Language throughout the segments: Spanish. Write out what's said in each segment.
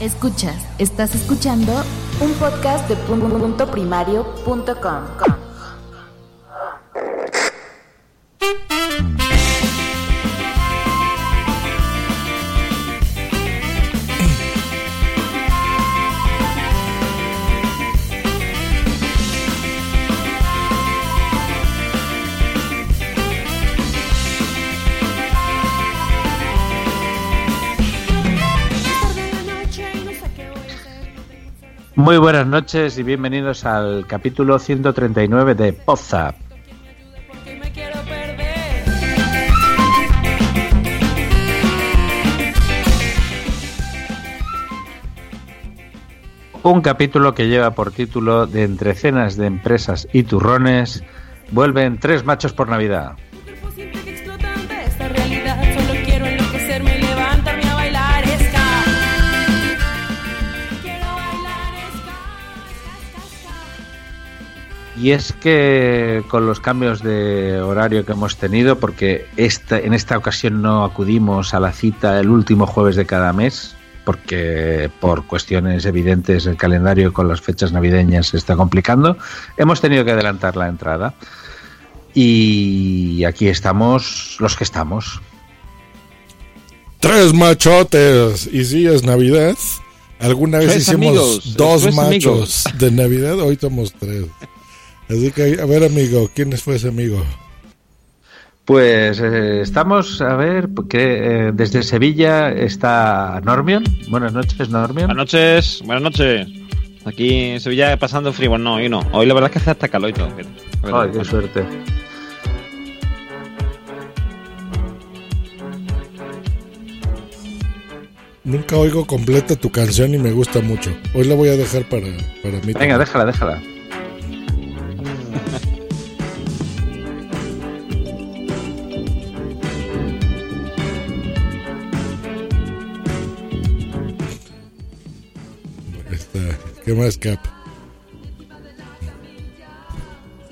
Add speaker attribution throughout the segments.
Speaker 1: Escuchas, estás escuchando un podcast de punto
Speaker 2: Muy buenas noches y bienvenidos al capítulo 139 de Poza. Un capítulo que lleva por título de Entre cenas de empresas y turrones, vuelven tres machos por Navidad.
Speaker 3: Y
Speaker 2: es que con los cambios de horario que hemos tenido, porque esta, en esta ocasión no acudimos a la cita el último jueves de cada mes, porque por cuestiones evidentes el calendario con las fechas navideñas se está complicando, hemos tenido que adelantar la entrada. Y aquí estamos los que estamos.
Speaker 4: Tres machotes. Y si es Navidad. Alguna vez
Speaker 5: Tres
Speaker 4: hicimos
Speaker 5: amigos,
Speaker 4: dos machos de Navidad, hoy somos tres. Así que, a ver, amigo, ¿quién fue ese amigo?
Speaker 2: Pues eh, estamos, a ver, que eh, desde Sevilla está Normion. Buenas noches, Normion.
Speaker 5: Buenas noches, buenas noches. Aquí en Sevilla pasando frío. Bueno, no, hoy no. Hoy la verdad es que hace hasta calor y todo.
Speaker 2: Ay, qué suerte.
Speaker 4: Nunca oigo completa tu canción y me gusta mucho. Hoy la voy a dejar para, para mí.
Speaker 2: Venga, déjala, déjala.
Speaker 4: ¿Qué más, Cap?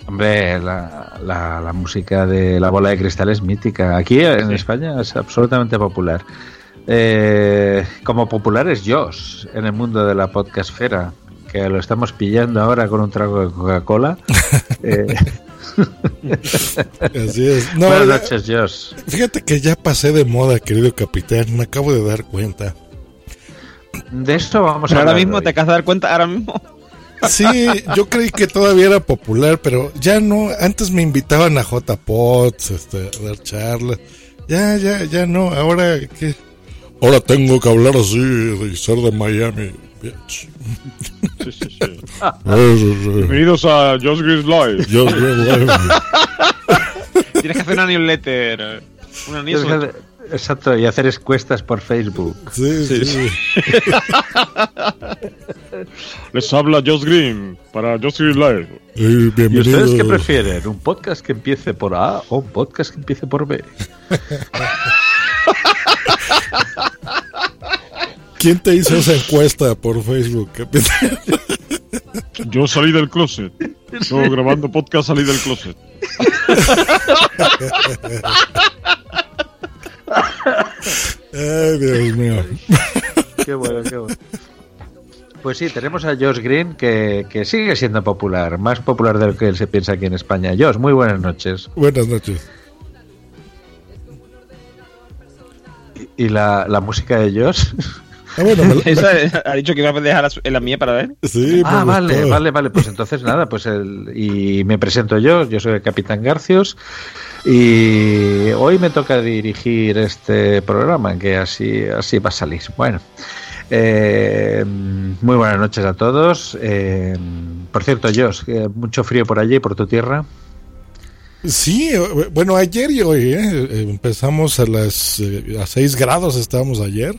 Speaker 2: Hombre, la, la- la música de la bola de cristal es mítica. Aquí en España es absolutamente popular. Eh, como popular es Josh en el mundo de la podcastfera, que lo estamos pillando ahora con un trago de Coca-Cola. Eh,
Speaker 4: Así es. No,
Speaker 2: buenas noches, Josh.
Speaker 4: Fíjate que ya pasé de moda, querido capitán. Me acabo de dar cuenta.
Speaker 2: De esto vamos
Speaker 5: Pero
Speaker 2: a
Speaker 5: ahora mismo
Speaker 2: hoy.
Speaker 5: te acabas de dar cuenta, ahora mismo.
Speaker 4: Sí, yo creí que todavía era popular, pero ya no. Antes me invitaban a J-Pots, este, a dar charlas. Ya, ya, ya no. Ahora, ¿qué? Ahora tengo que hablar así y ser de Miami. bitch.
Speaker 5: Sí, sí, sí.
Speaker 4: Sí.
Speaker 5: Bienvenidos a Just Green Live.
Speaker 4: Yo, yo, yo.
Speaker 5: Tienes que hacer una newsletter. Una newsletter.
Speaker 2: Exacto, y hacer encuestas por Facebook.
Speaker 4: Sí, sí.
Speaker 5: Les habla Just Green para Just Green Live.
Speaker 4: Y
Speaker 2: ¿Y ustedes qué prefieren? ¿Un podcast que empiece por A o un podcast que empiece por B?
Speaker 4: ¿Quién te hizo esa encuesta por Facebook, capitán?
Speaker 5: Yo salí del closet. Yo grabando podcast salí del closet.
Speaker 4: Ay, Dios mío.
Speaker 2: Qué bueno, qué bueno. Pues sí, tenemos a Josh Green que, que sigue siendo popular, más popular de lo que él se piensa aquí en España. Josh, muy buenas noches.
Speaker 4: Buenas noches.
Speaker 2: ¿Y la, la música de Josh?
Speaker 4: Ah, bueno, me- me-
Speaker 5: Esa, ha dicho que iba a dejar la, mía para ver.
Speaker 4: sí,
Speaker 2: ah, vale,
Speaker 4: gustó.
Speaker 2: vale, vale. Pues entonces nada, pues el, y me presento yo, yo soy el Capitán Garcios y hoy me toca dirigir este programa, que así, así va a salir. Bueno, eh, muy buenas noches a todos. Eh, por cierto, Josh, mucho frío por allí, por tu tierra.
Speaker 4: Sí, eh, bueno, ayer y hoy, ¿eh? Eh, empezamos a las eh, a 6 grados estábamos ayer,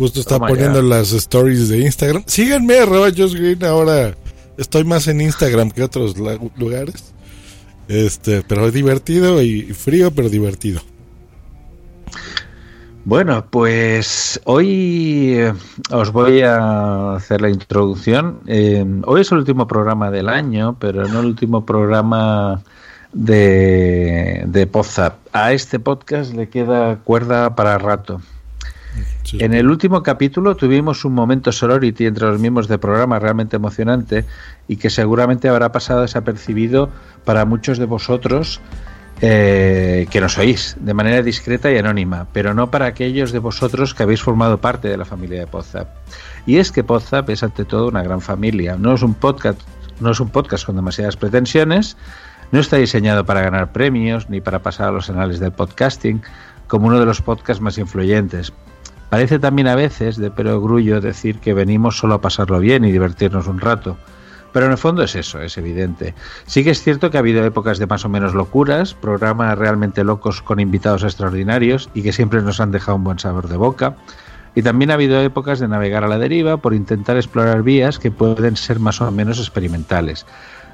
Speaker 4: Justo está
Speaker 2: Oh
Speaker 4: poniendo
Speaker 2: God.
Speaker 4: las stories de Instagram. Síganme, arroba Josh Green. Ahora estoy más en Instagram que otros lugares. Este, pero divertido y frío, pero divertido.
Speaker 2: Bueno, pues hoy eh, os voy a hacer la introducción. Eh, hoy es el último programa del año, pero no el último programa de, de Podzap. A este podcast le queda cuerda para rato. En el último capítulo tuvimos un momento sorority entre los miembros del programa realmente emocionante y que seguramente habrá pasado desapercibido para muchos de vosotros eh, que nos oís de manera discreta y anónima, pero no para aquellos de vosotros que habéis formado parte de la familia de Podzap. Y es que Podzap es ante todo una gran familia, no es un podcast, no es un podcast con demasiadas pretensiones, no está diseñado para ganar premios ni para pasar a los anales del podcasting como uno de los podcasts más influyentes. Parece también a veces de perogrullo decir que venimos solo a pasarlo bien y divertirnos un rato. Pero en el fondo es eso, es evidente. Sí que es cierto que ha habido épocas de más o menos locuras, programas realmente locos con invitados extraordinarios y que siempre nos han dejado un buen sabor de boca. Y también ha habido épocas de navegar a la deriva por intentar explorar vías que pueden ser más o menos experimentales,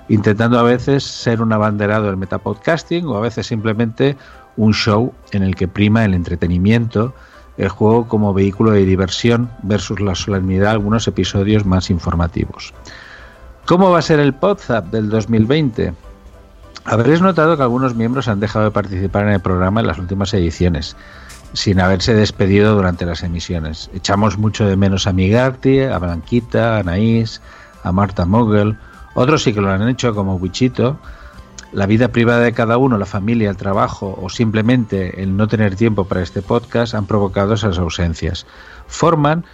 Speaker 2: intentando a veces ser un abanderado del metapodcasting o a veces simplemente un show en el que prima el entretenimiento, el juego como vehículo de diversión versus la solemnidad algunos episodios más informativos. ¿Cómo va a ser el Podzap del 2020? Habréis notado que algunos miembros han dejado de participar en el programa en las últimas ediciones, sin haberse despedido durante las emisiones. Echamos mucho de menos a Migarty, a Blanquita, a Anaís, a Marta Mogel. Otros sí que lo han hecho, como Wichito. La vida privada de cada uno, la familia, el trabajo o simplemente el no tener tiempo para este podcast han provocado esas ausencias. Forman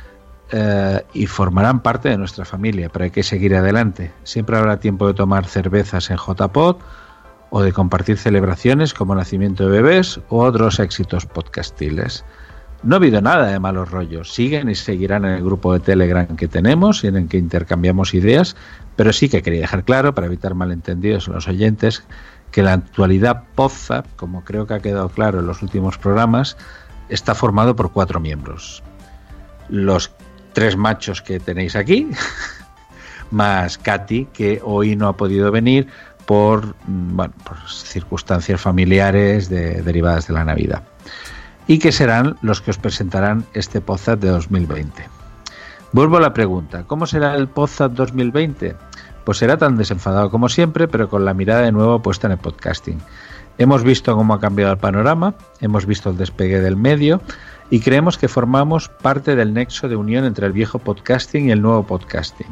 Speaker 2: eh, y formarán parte de nuestra familia, pero hay que seguir adelante. Siempre habrá tiempo de tomar cervezas en JPod o de compartir celebraciones como nacimiento de bebés o otros éxitos podcastiles. No ha habido nada de malos rollos, siguen y seguirán en el grupo de Telegram que tenemos y en el que intercambiamos ideas, pero sí que quería dejar claro, para evitar malentendidos en los oyentes, que la actualidad Podzap, como creo que ha quedado claro en los últimos programas, está formado por cuatro miembros. Los tres machos que tenéis aquí, más Katy, que hoy no ha podido venir por, mm, bueno, por circunstancias familiares de- derivadas de la Navidad. Y que serán los que os presentarán este Podzap de 2020. Vuelvo a la pregunta, ¿cómo será el Podzap 2020? Pues será tan desenfadado como siempre, pero con la mirada de nuevo puesta en el podcasting. Hemos visto cómo ha cambiado el panorama, hemos visto el despegue del medio y creemos que formamos parte del nexo de unión entre el viejo podcasting y el nuevo podcasting.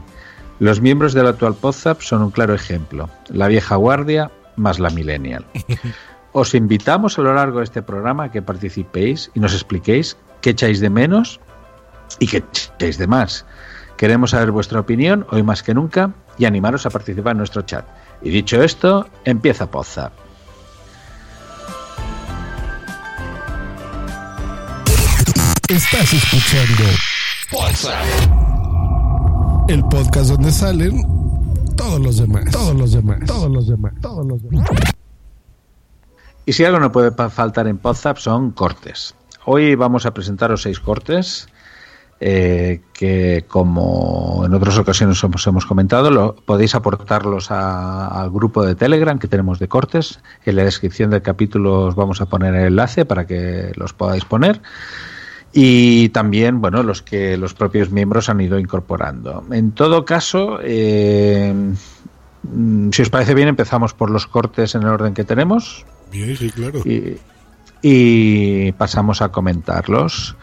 Speaker 2: Los miembros del actual Podzap son un claro ejemplo, la vieja guardia más la millennial. Os invitamos a lo largo de este programa a que participéis y nos expliquéis qué echáis de menos y qué echáis de más. Queremos saber vuestra opinión hoy más que nunca y animaros a participar en nuestro chat. Y dicho esto, empieza Podzap.
Speaker 4: Estás escuchando el podcast donde salen todos los demás, todos los demás, todos los demás, todos los demás.
Speaker 2: Y si algo no puede faltar en Podzap son cortes. Hoy vamos a presentaros seis cortes eh, que, como en otras ocasiones os hemos comentado, podéis aportarlos a- al grupo de Telegram que tenemos de cortes. En la descripción del capítulo os vamos a poner el enlace para que los podáis poner. Y también, bueno, los que los propios miembros han ido incorporando. En todo caso, eh, mm, si os parece bien, empezamos por los cortes en el orden que tenemos
Speaker 4: Bien, sí, claro.
Speaker 2: y, y pasamos a comentarlos.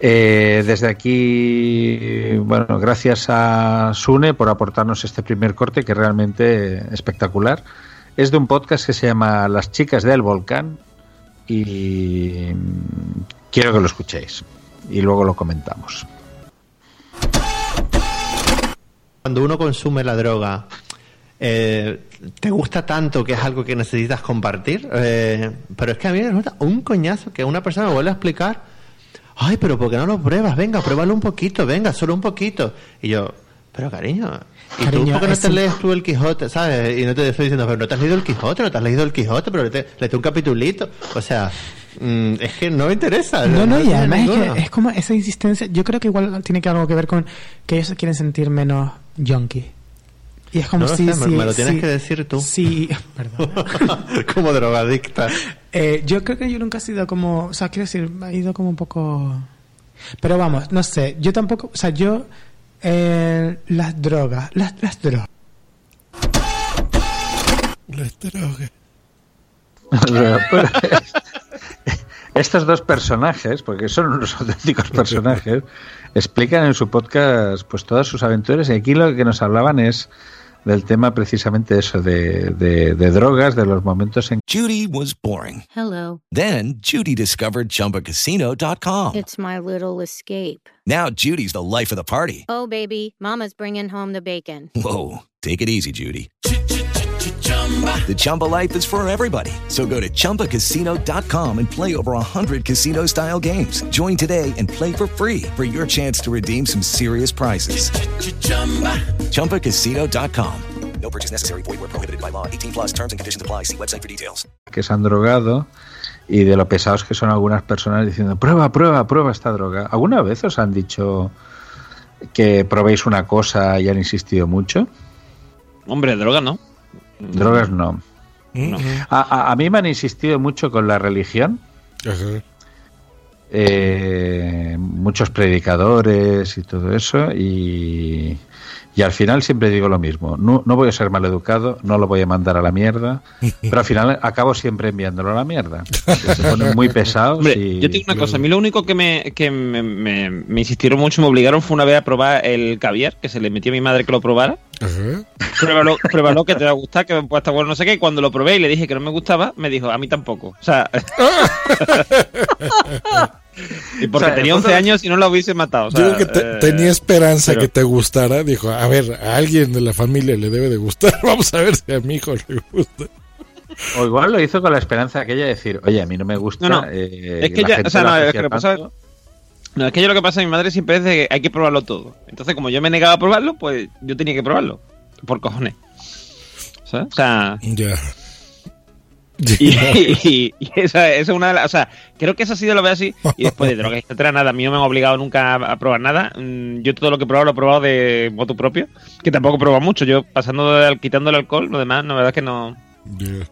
Speaker 2: Eh, desde aquí, bueno, gracias a Sune por aportarnos este primer corte que realmente espectacular. Es de un podcast que se llama Las chicas del volcán y quiero que lo escuchéis y luego lo comentamos.
Speaker 6: Cuando uno consume la droga, eh, ¿te gusta tanto que es algo que necesitas compartir? Eh, pero es que a mí me resulta un coñazo que una persona me vuelve a explicar, ay, pero ¿por qué no lo pruebas? Venga, pruébalo un poquito, venga, solo un poquito. Y yo, pero cariño, ¿y tú
Speaker 7: Cariño,
Speaker 6: por qué no te
Speaker 7: un-
Speaker 6: lees tú el Quijote, sabes? Y no te estoy diciendo, pero no te has leído el Quijote, no te has leído el Quijote, pero léete un capitulito. O sea, mm, es que no me interesa.
Speaker 7: No, no, y
Speaker 6: tiene
Speaker 7: además es, que es como esa insistencia. Yo creo que igual tiene que algo que ver con que ellos quieren sentir menos junkie. Y es como
Speaker 6: No lo
Speaker 7: si.
Speaker 6: sé, me-
Speaker 7: si-
Speaker 6: me lo tienes
Speaker 7: si-
Speaker 6: que decir tú.
Speaker 7: Sí, perdón.
Speaker 6: Como drogadicta.
Speaker 7: Eh, yo creo que yo nunca he sido como. O sea, quiero decir, ha ido como un poco. Pero vamos, no sé. Yo tampoco. O sea, yo. eh, las drogas. Las, las drogas.
Speaker 4: Las drogas.
Speaker 2: Estos dos personajes, porque son unos auténticos personajes, explican en su podcast pues todas sus aventuras y aquí lo que nos hablaban es del tema precisamente eso, de, de, de drogas, de los momentos en
Speaker 8: Judy was boring.
Speaker 9: Hello.
Speaker 8: Then Judy discovered ChumbaCasino.com.
Speaker 9: It's my little escape.
Speaker 8: Now Judy's the life of the party.
Speaker 9: Oh, baby, Mama's bringing home the bacon.
Speaker 8: Whoa, take it easy, Judy. The Chumba life is for everybody. So go to ChumbaCasino.com and play over 100 casino style games. Join today and play for free for your chance to redeem some serious prizes. ChumbaCasino.com.
Speaker 10: No purchase necessary. Void where prohibited by law. 18 plus terms and conditions apply. See website for details.
Speaker 2: que se han drogado y de lo pesados que son algunas personas diciendo, prueba, prueba, prueba esta droga. ¿Alguna vez os han dicho que probéis una cosa y han insistido mucho?
Speaker 5: Hombre, droga no.
Speaker 2: Drogas no. A, a- a mí me han insistido mucho con la religión.
Speaker 4: Ajá.
Speaker 2: eh, muchos predicadores y todo eso y, y al final siempre digo lo mismo no, no voy a ser maleducado no lo voy a mandar a la mierda pero al final acabo siempre enviándolo a la mierda se ponen muy pesados
Speaker 5: Hombre,
Speaker 2: y
Speaker 5: yo te digo una cosa, a mí lo único que me, que me, me- me insistieron mucho, me obligaron fue una vez a probar el caviar, que se le metió a mi madre que lo probara.
Speaker 4: Ajá.
Speaker 5: Pruébalo, pruébalo que te va a gustar, que puede estar bueno, no sé qué. Y cuando lo probé y le dije que no me gustaba, me dijo, a mí tampoco. O sea... y porque
Speaker 2: O sea,
Speaker 5: tenía
Speaker 2: en
Speaker 5: 11
Speaker 2: fondo-
Speaker 5: años y no lo hubiese matado. o sea,
Speaker 4: Yo creo que te-
Speaker 5: eh,
Speaker 4: tenía esperanza
Speaker 5: pero-
Speaker 4: que te gustara. Dijo, a ver, a alguien de la familia le debe de gustar. Vamos a ver si a mi hijo le gusta.
Speaker 2: o igual lo hizo con la esperanza aquella de decir oye a mí no me gusta
Speaker 5: No, no.
Speaker 2: eh,
Speaker 5: es que ya, o sea, no, es que lo que pasa,
Speaker 2: tanto".
Speaker 5: no, es que yo lo que pasa a mi madre siempre es de que hay que probarlo todo. Entonces, como yo me negaba a probarlo, pues yo tenía que probarlo. Por cojones. ¿Sabes? O sea,
Speaker 4: Ya.
Speaker 5: Y, y- y esa, esa es una de las. O sea, creo que esa ha sido la vez así. Y después de drogas, etcétera, nada. A mí no me han obligado nunca a, probar nada. Mm, Yo todo lo que he probado lo he probado de moto propio. Que tampoco he probado mucho. Yo pasando, quitando el alcohol, lo demás, la verdad es que no.
Speaker 4: Ya.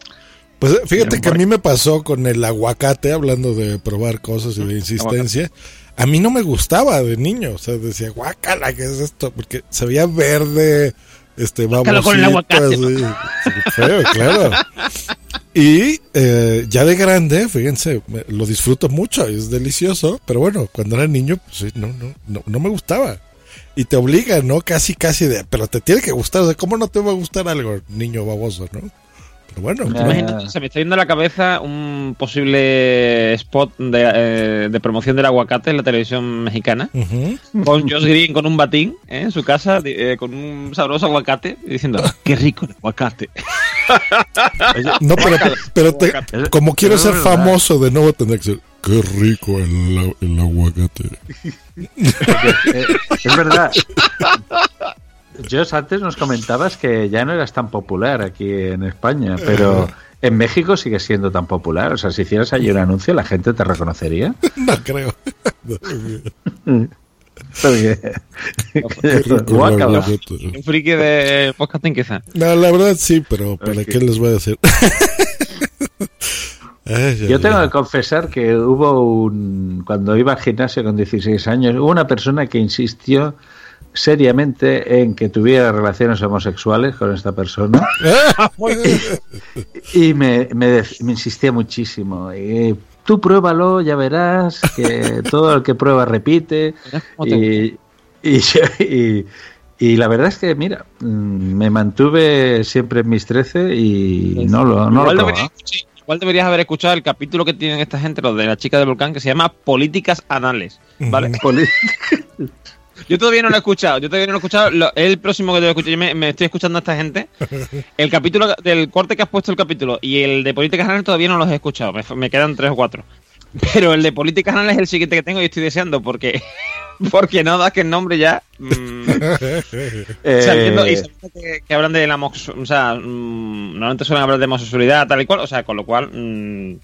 Speaker 4: Pues eh, fíjate que a mí me pasó con el aguacate, hablando de probar cosas y de insistencia. A mí no me gustaba de niño, o sea, decía, guacala, ¿qué es esto? Porque se veía verde, este,
Speaker 5: Guácala con el aguacate.
Speaker 4: así, sí, feo, claro. Y eh, ya de grande, fíjense, me- lo disfruto mucho, es delicioso, pero bueno, cuando era niño, pues no, no, no, no me gustaba. Y te obliga, ¿no? Casi, casi de, pero te tiene que gustar, o sea, ¿cómo no te va a gustar algo, niño baboso, no? Pero bueno,
Speaker 5: Imagínate, se me está yendo a la cabeza un posible spot de, eh, de promoción del aguacate en la televisión mexicana. Con Josh Green con un batín ¿eh? en su casa, eh, con un sabroso aguacate, diciendo, qué rico el aguacate.
Speaker 4: No, pero, pero te- como quiero ser famoso de nuevo, tendré que ser. Qué rico el, el aguacate.
Speaker 2: Eh, es verdad. Jos, antes nos comentabas que ya no eras tan popular aquí en España, pero en México sigue siendo tan popular. O sea, si hicieras allí un anuncio, la gente te reconocería.
Speaker 4: No creo.
Speaker 5: Un friki de podcasting quizá.
Speaker 4: No, la verdad sí, pero ¿para qué les voy a decir? Ay,
Speaker 2: Yo tengo que confesar que hubo un. Cuando iba al gimnasio con 16 años, hubo una persona que insistió seriamente en que tuviera relaciones homosexuales con esta persona. y me, me, me insistía muchísimo. Y, tú pruébalo, ya verás que todo el que prueba repite. Y, y, y- y la verdad es que, mira, mm, me mantuve siempre en mis 13 y no lo, no lo
Speaker 5: igual,
Speaker 2: probaba.
Speaker 5: deberías, igual deberías haber escuchado el capítulo que tienen esta gente, los de la chica del volcán, que se llama Políticas Anales. ¿Vale? Yo todavía no lo he escuchado, yo todavía no lo he escuchado. Lo- es el próximo que te voy a escuchar. Yo me, me estoy escuchando a esta gente. El capítulo del corte que has puesto el capítulo y el de políticas anales todavía no los he escuchado. Me, me quedan tres o cuatro. Pero el de políticas anales es el siguiente que tengo y estoy deseando porque porque no das que el nombre ya. mm,
Speaker 2: Eh,
Speaker 5: sabiendo, y sabiendo que, que hablan de la homox- o sea, mm, normalmente suelen hablar de homosexualidad tal y cual, o sea, con lo cual mm,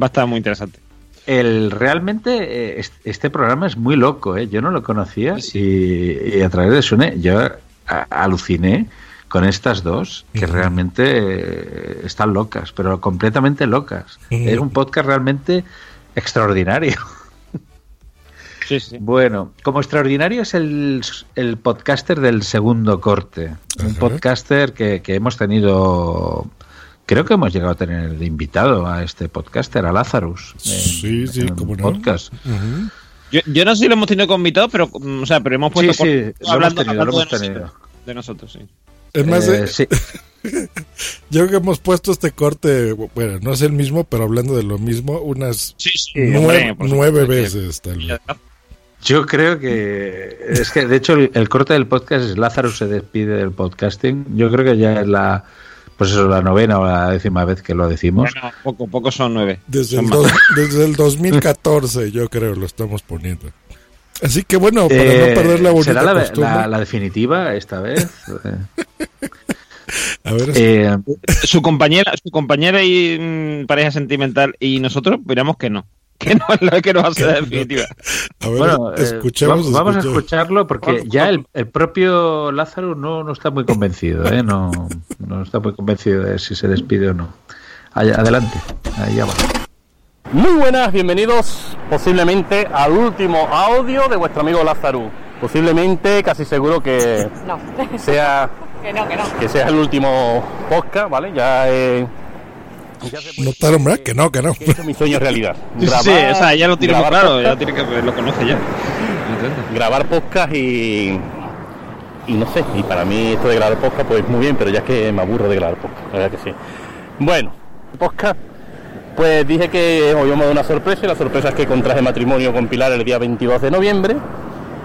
Speaker 5: Va a estar muy interesante.
Speaker 2: El realmente eh, est- este programa es muy loco, ¿eh? Yo no lo conocía Y, y a través de Sune yo a- aluciné con estas dos que realmente eh, están locas, pero completamente locas. Es un podcast realmente extraordinario. Bueno, como extraordinario es el, el podcaster del segundo corte. Un podcaster que, que hemos tenido. Creo que hemos llegado a tener de invitado a este podcaster, a Lazarus. en-
Speaker 4: Sí, sí, cómo no.
Speaker 2: podcast.
Speaker 5: Yo, yo no sé si lo hemos tenido con invitados, pero, mm, o sea, pero hemos puesto
Speaker 2: Sí, sí,
Speaker 5: por-
Speaker 2: lo hemos
Speaker 5: hablando,
Speaker 2: tenido, lo hemos
Speaker 5: de,
Speaker 2: tenido.
Speaker 5: nosotros, de nosotros, sí.
Speaker 4: Es más,
Speaker 2: Eh,
Speaker 4: eh,
Speaker 2: sí.
Speaker 4: yo creo que hemos puesto este corte, bueno, no es el mismo, pero hablando de lo mismo, unas nueve,
Speaker 2: hombre,
Speaker 4: nueve
Speaker 2: supuesto,
Speaker 4: veces tal vez.
Speaker 2: Yo creo que es que de hecho el, el corte del podcast es Lazarus se despide del podcasting. Yo creo que ya es la pues eso la novena o la décima vez que lo decimos.
Speaker 5: Bueno, poco, poco son nueve.
Speaker 4: Desde
Speaker 5: Son
Speaker 4: el, dos- desde el 2014, yo creo, lo estamos poniendo. Así que bueno, para
Speaker 2: Eh,
Speaker 4: no perder la bonita
Speaker 2: ¿Será la,
Speaker 4: costumbre.
Speaker 2: la- la definitiva esta vez?
Speaker 4: A ver,
Speaker 2: Eh,
Speaker 5: su compañera, su compañera y mm, pareja sentimental y nosotros miramos que no. Que no es la que la definitiva.
Speaker 4: A ver,
Speaker 2: bueno, eh,
Speaker 4: escuchemos,
Speaker 2: va- vamos a escucharlo porque ya el, el propio Lázaro no, no está muy convencido, ¿eh? no, no está muy convencido de si se despide o no. Allá- adelante, allá va.
Speaker 11: Muy buenas, bienvenidos posiblemente al último audio de vuestro amigo Lázaro. Posiblemente, casi seguro que
Speaker 12: No.
Speaker 11: sea
Speaker 12: que no, que no.
Speaker 11: que sea el último podcast, ¿vale? Ya he,
Speaker 4: Notaron, ¿verdad? Que no, que no.
Speaker 11: he hecho mi sueño realidad.
Speaker 5: Sí, sí, o sea, ya lo tiene
Speaker 11: grabar
Speaker 5: claro, ya tiene que lo conoce ya.
Speaker 11: grabar podcast y y no sé, y para mí esto de grabar podcast pues muy bien, pero ya es que me aburro de grabar podcast, la verdad que sí. Bueno, podcast pues dije que hoy vamos a dar una sorpresa y la sorpresa es que contraje matrimonio con Pilar el día 22 de noviembre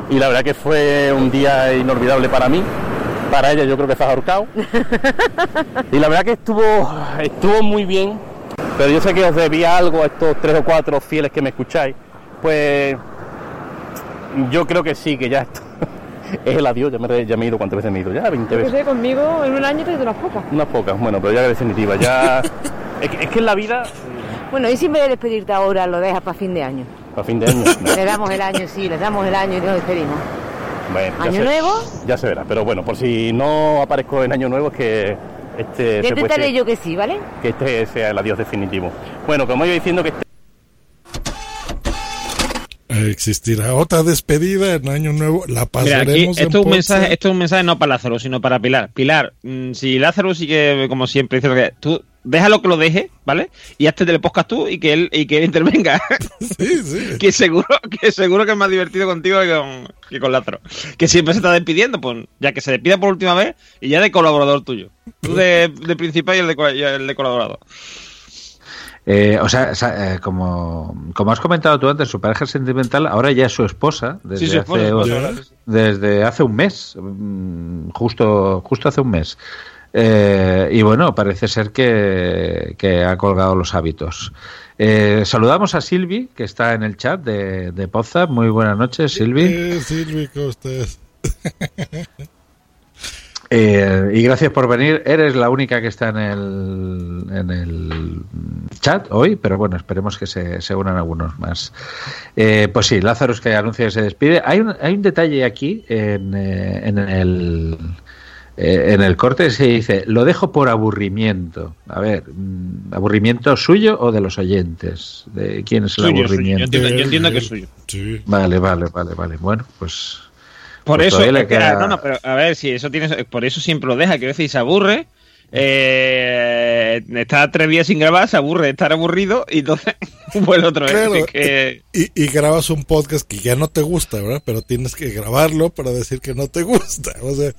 Speaker 11: y la verdad que fue un día inolvidable para mí. Para ella yo creo que ha ahorcado. Y la verdad que estuvo, estuvo muy bien, pero yo sé que os debía algo a estos tres o cuatro fieles que me escucháis. Pues yo creo que sí, que ya esto es el adiós, ya me, ya me he ido, ¿cuántas veces me he ido? Ya 20
Speaker 12: Yo
Speaker 11: veces.
Speaker 12: sé, conmigo en un año te he ido unas pocas.
Speaker 11: Unas pocas, bueno, pero ya definitiva, ya... es, que, es que en la vida,
Speaker 13: Bueno, y si en vez de despedirte ahora lo dejas para fin de año.
Speaker 11: a fin de año...
Speaker 13: Le damos el año, sí, le damos el año y nos despedimos.
Speaker 11: Bueno, ya
Speaker 13: ¿Año
Speaker 11: se-
Speaker 13: nuevo?
Speaker 11: Ya se verá, pero bueno, por si no aparezco en año nuevo es que este...
Speaker 13: Ya intentaré yo que sí, ¿vale?
Speaker 11: que este sea el adiós definitivo. Bueno, como iba diciendo que este
Speaker 4: Existirá otra despedida en Año Nuevo. La
Speaker 5: Mira,
Speaker 4: pasaremos en
Speaker 5: esto, es un mensaje, esto es un mensaje no para Lázaro, sino para Pilar. Pilar, mm, si Lázaro sigue, como siempre, diciendo que tú déjalo que lo deje, ¿vale? Y hazte del podcast tú y que él, y que él intervenga.
Speaker 4: Sí, sí.
Speaker 5: que seguro que seguro que es más divertido contigo que con, que con Lázaro. Que siempre se está despidiendo, pues ya que se despida por última vez y ya de colaborador tuyo. Tú de, de principal y el de, y el de colaborador.
Speaker 2: Eh, o sea, eh, como, como has comentado tú antes, su pareja sentimental ahora ya es su esposa desde,
Speaker 5: Sí, su esposa,
Speaker 2: hace,
Speaker 5: esposa,
Speaker 2: desde hace un mes, mm, justo, justo hace un mes. Eh, y bueno, parece ser que, que ha colgado los hábitos. Eh, saludamos a Silvi, que está en el chat de, de Poza. Muy buenas noches, Silvi.
Speaker 4: Eh, Silvi, ¿cómo estás?
Speaker 2: Eh, y gracias por venir. Eres la única que está en el, en el chat hoy, pero bueno, esperemos que se, se unan algunos más. Eh, pues sí, Lázaro que anuncia que se despide. Hay un, hay un detalle aquí en, eh, en el. Eh, en el corte se dice, lo dejo por aburrimiento. A ver, mm, ¿aburrimiento suyo o de los oyentes? ¿De quién es el
Speaker 5: Suyo, suyo. Yo
Speaker 2: aburrimiento?
Speaker 5: entiendo, yo entiendo que es suyo.
Speaker 2: Vale, vale, vale, vale. Bueno, pues...
Speaker 5: Por
Speaker 2: pues
Speaker 5: eso,
Speaker 2: todavía le
Speaker 5: es que,
Speaker 2: queda-
Speaker 5: no, no, pero a ver, si eso tiene, por eso siempre lo deja, quiero decir, se aburre, eh, está tres días sin grabar, se aburre, estar aburrido y entonces vuelve otra vez.
Speaker 4: Claro,
Speaker 5: que,
Speaker 4: y, y grabas un podcast que ya no te gusta, ¿verdad? Pero tienes que grabarlo para decir que no te gusta. O sea,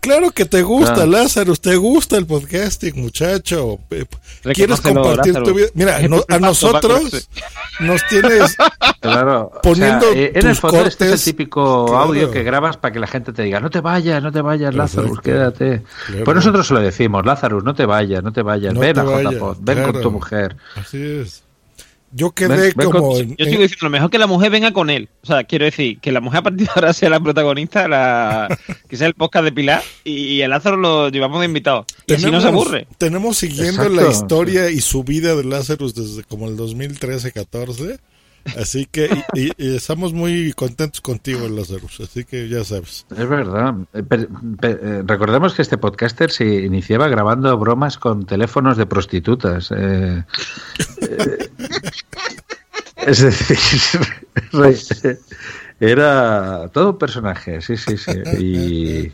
Speaker 4: claro que te gusta,
Speaker 2: Claro.
Speaker 4: Lázaro, te gusta el podcasting, muchacho. ¿Quieres compartir
Speaker 2: Lázaro.
Speaker 4: tu vida? Mira, no- a nosotros
Speaker 2: Paco,
Speaker 4: nos tienes
Speaker 2: Claro,
Speaker 4: poniendo
Speaker 2: o sea, eh, en el fondo este es el
Speaker 4: cortes.
Speaker 2: típico
Speaker 4: Claro.
Speaker 2: audio que grabas para que la gente te diga, no te vayas, no te vayas, Lázaro,
Speaker 4: Exacto.
Speaker 2: quédate.
Speaker 4: Claro.
Speaker 2: Pues nosotros se lo decimos, Lázaro, no te vayas, no te vayas,
Speaker 4: No
Speaker 2: ven
Speaker 4: te
Speaker 2: a
Speaker 4: vayas,
Speaker 2: ven con tu mujer.
Speaker 4: Así es. Yo quedé
Speaker 5: ven
Speaker 4: como...
Speaker 5: con- yo sigo diciendo, lo mejor que la mujer venga con él. O sea, quiero decir, que la mujer a partir de ahora sea la protagonista, la, que sea el podcast de Pilar, y el Lázaro lo llevamos de invitado. Y así no se aburre.
Speaker 4: Tenemos siguiendo
Speaker 2: Exacto.
Speaker 4: la historia y su vida de Lazarus desde como el 2013-14. Así que y, y- y estamos muy contentos contigo, Lazarus. Así que ya sabes.
Speaker 2: Es verdad. Eh, per- per- eh, recordemos que este podcaster se iniciaba grabando bromas con teléfonos de prostitutas. eh, eh, es decir, era todo un personaje, sí, sí, sí. Y,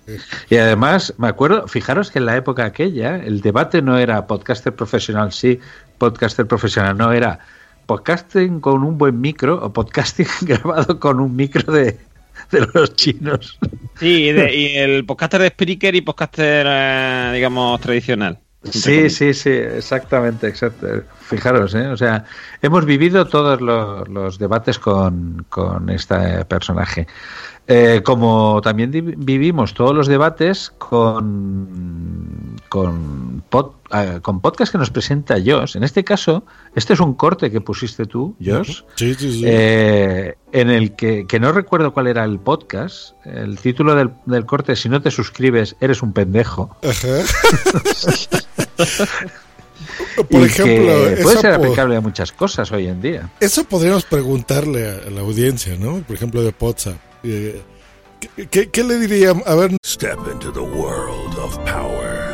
Speaker 2: y además, me acuerdo, fijaros que en la época aquella, el debate no era podcaster profesional, sí, podcaster profesional, no, era podcasting con un buen micro o podcasting grabado con un micro de, de los chinos.
Speaker 5: Sí, y, de- y el podcaster de Spreaker y podcaster, eh, digamos, tradicional.
Speaker 2: Sí, sí, sí, exactamente, exacto. Fijaros, ¿eh? o sea, hemos vivido todos los, los debates con, con este personaje. Eh, como también vivimos todos los debates con con, pod- ah, con podcast que nos presenta Josh. En este caso, este es un corte que pusiste tú, Josh,
Speaker 4: Sí, sí, sí.
Speaker 2: eh, en el que, que no recuerdo cuál era el podcast. El título del, del corte, si no te suscribes, eres un pendejo.
Speaker 4: Por
Speaker 2: Y
Speaker 4: ejemplo,
Speaker 2: que puede ser aplicable a muchas cosas hoy en día.
Speaker 4: Eso podríamos preguntarle a, la audiencia, ¿no? Por ejemplo, de WhatsApp. Eh, ¿qué, qué, qué le diría? A ver,
Speaker 14: Step into the world of power,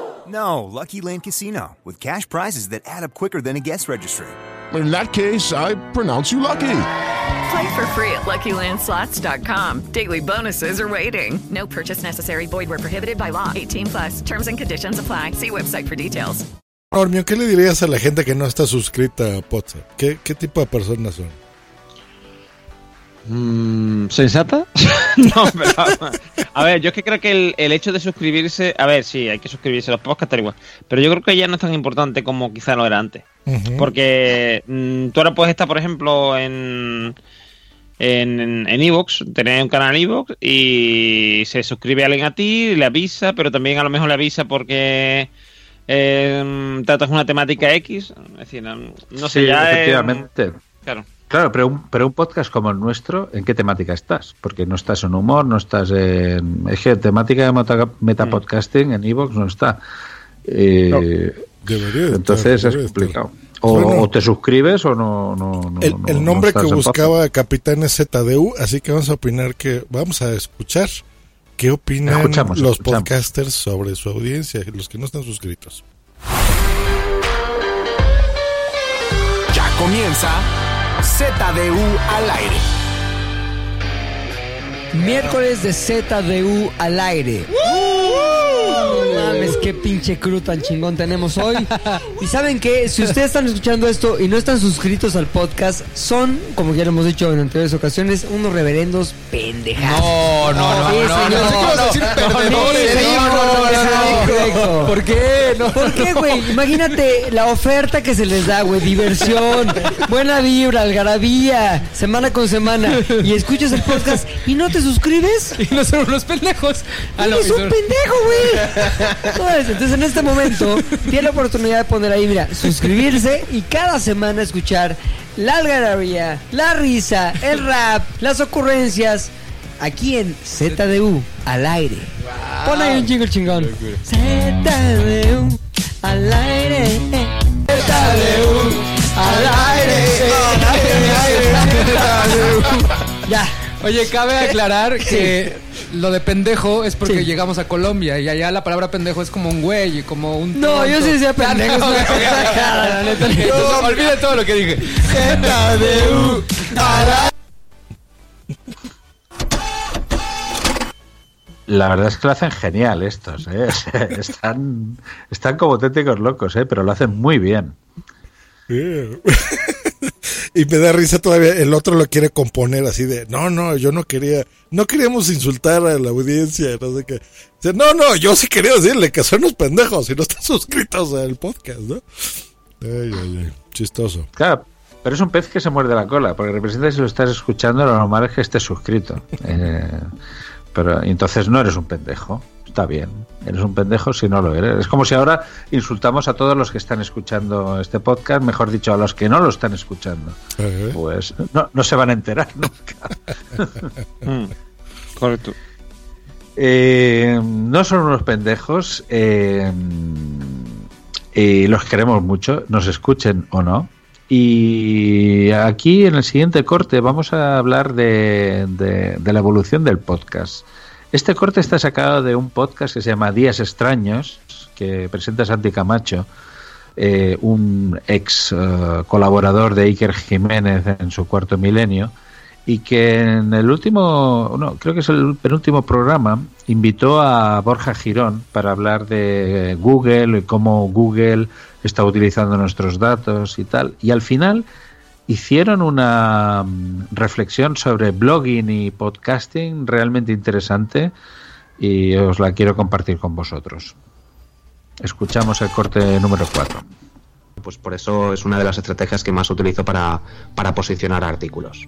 Speaker 15: No, Lucky Land Casino, with cash prizes that add up quicker than a guest registry.
Speaker 16: In that case, I pronounce you lucky.
Speaker 17: Play for free at LuckyLandSlots.com. Daily bonuses are waiting.
Speaker 18: No purchase necessary. Void where prohibited by law.
Speaker 17: 18 plus. Terms and conditions apply. See website for details.
Speaker 4: Normio, ¿qué le dirías a la gente que no está suscrita a WhatsApp? ¿Qué, qué tipo de personas son?
Speaker 5: Mm, ¿Sensata? no, pero, a ver, yo es que creo que el, el hecho de suscribirse, a ver, sí, hay que suscribirse a los podcasts, tal igual, pero yo creo que ya no es tan importante como quizá lo era antes. Porque mm, tú ahora puedes estar, por ejemplo, en en en Evox, tener un canal Evox y se suscribe alguien a ti, le avisa, pero también a lo mejor le avisa porque eh, tratas una temática X. Es decir, no, no sé,
Speaker 2: Sí,
Speaker 5: ya es-
Speaker 2: efectivamente.
Speaker 5: claro.
Speaker 2: Claro, pero un, pero un podcast como el nuestro, ¿en qué temática estás? Porque no estás en humor, no estás en... Es que temática de meta- metapodcasting en Evox no está. Eh,
Speaker 4: Debería
Speaker 2: entonces
Speaker 4: estar,
Speaker 2: es
Speaker 4: debería
Speaker 2: complicado. O,
Speaker 4: Bueno.
Speaker 2: o te suscribes o no... no, no-
Speaker 4: El,
Speaker 2: no-
Speaker 4: el
Speaker 2: no
Speaker 4: nombre
Speaker 2: estás
Speaker 4: que buscaba Capitán es ZDU, así que vamos a opinar que vamos a escuchar qué opinan
Speaker 2: Escuchamos,
Speaker 4: los
Speaker 2: escuchamos.
Speaker 4: podcasters sobre su audiencia, los que no están suscritos.
Speaker 19: Ya comienza ZDU al aire.
Speaker 20: Miércoles de ZDU al aire. No mames, qué pinche crew tan chingón tenemos hoy. Y saben que si ustedes están escuchando esto y no están suscritos al podcast, son, como ya lo hemos dicho en anteriores ocasiones, unos reverendos pendejados.
Speaker 21: No, no, no, no, no, no. ¿Por qué? No.
Speaker 20: ¿Por qué, güey? Imagínate la oferta que se les da, güey. Diversión, buena vibra, algarabía, semana con semana. Y escuchas el podcast y no te suscribes.
Speaker 21: Y no son unos pendejos. Ah,
Speaker 20: Eres
Speaker 21: y
Speaker 20: un pendejo, güey. ¿Sabes? Entonces, en este momento, tiene la oportunidad de poner ahí, mira, suscribirse y cada semana escuchar la algarabía, la risa, el rap, las ocurrencias, aquí en ZDU, al aire. Pon ahí un jingle chingón. ZDU, al aire. ZDU, al aire.
Speaker 21: Ya. Oye, cabe aclarar que lo de pendejo es porque
Speaker 20: Sí.
Speaker 21: llegamos a Colombia y allá la palabra pendejo es como un güey y como un.
Speaker 20: No,
Speaker 21: tonto.
Speaker 20: yo sí decía pendejo, es
Speaker 21: Ah,
Speaker 20: una.
Speaker 21: Ok, entonces, olvide todo lo que dije.
Speaker 2: La verdad es que lo hacen genial estos, ¿eh? Están, están como auténticos locos, ¿eh? Pero lo hacen muy bien.
Speaker 4: Y me da risa todavía, el otro lo quiere componer así de, no, no, yo no quería, no queríamos insultar a la audiencia, no sé qué. Dice, no, no, yo sí quería decirle que son unos pendejos y no están suscritos al podcast, ¿no? Ay, ay, ay, chistoso.
Speaker 2: Claro, pero es un pez que se muerde la cola, porque representa que si lo estás escuchando, lo normal es que estés suscrito. Eh, pero entonces no eres un pendejo. Está bien. Eres un pendejo si no lo eres. Es como si ahora insultamos a todos los que están escuchando este podcast, mejor dicho, a los que no lo están escuchando. Pues no, no se van a enterar nunca.
Speaker 5: Correcto.
Speaker 2: Eh, no son unos pendejos. eh, y los queremos mucho, nos escuchen o no. Y aquí en el siguiente corte vamos a hablar de, de- de la evolución del podcast. Este corte está sacado de un podcast que se llama Días Extraños, que presenta Santi Camacho, eh, un ex eh, colaborador de Iker Jiménez en su cuarto milenio, y que en el último, no, creo que es el penúltimo programa, invitó a Borja Girón para hablar de Google y cómo Google está utilizando nuestros datos y tal. Y al final hicieron una mm, reflexión sobre blogging y podcasting realmente interesante y os la quiero compartir con vosotros. Escuchamos el corte número 4.
Speaker 22: Pues por eso es una de las estrategias que más utilizo para, para posicionar artículos.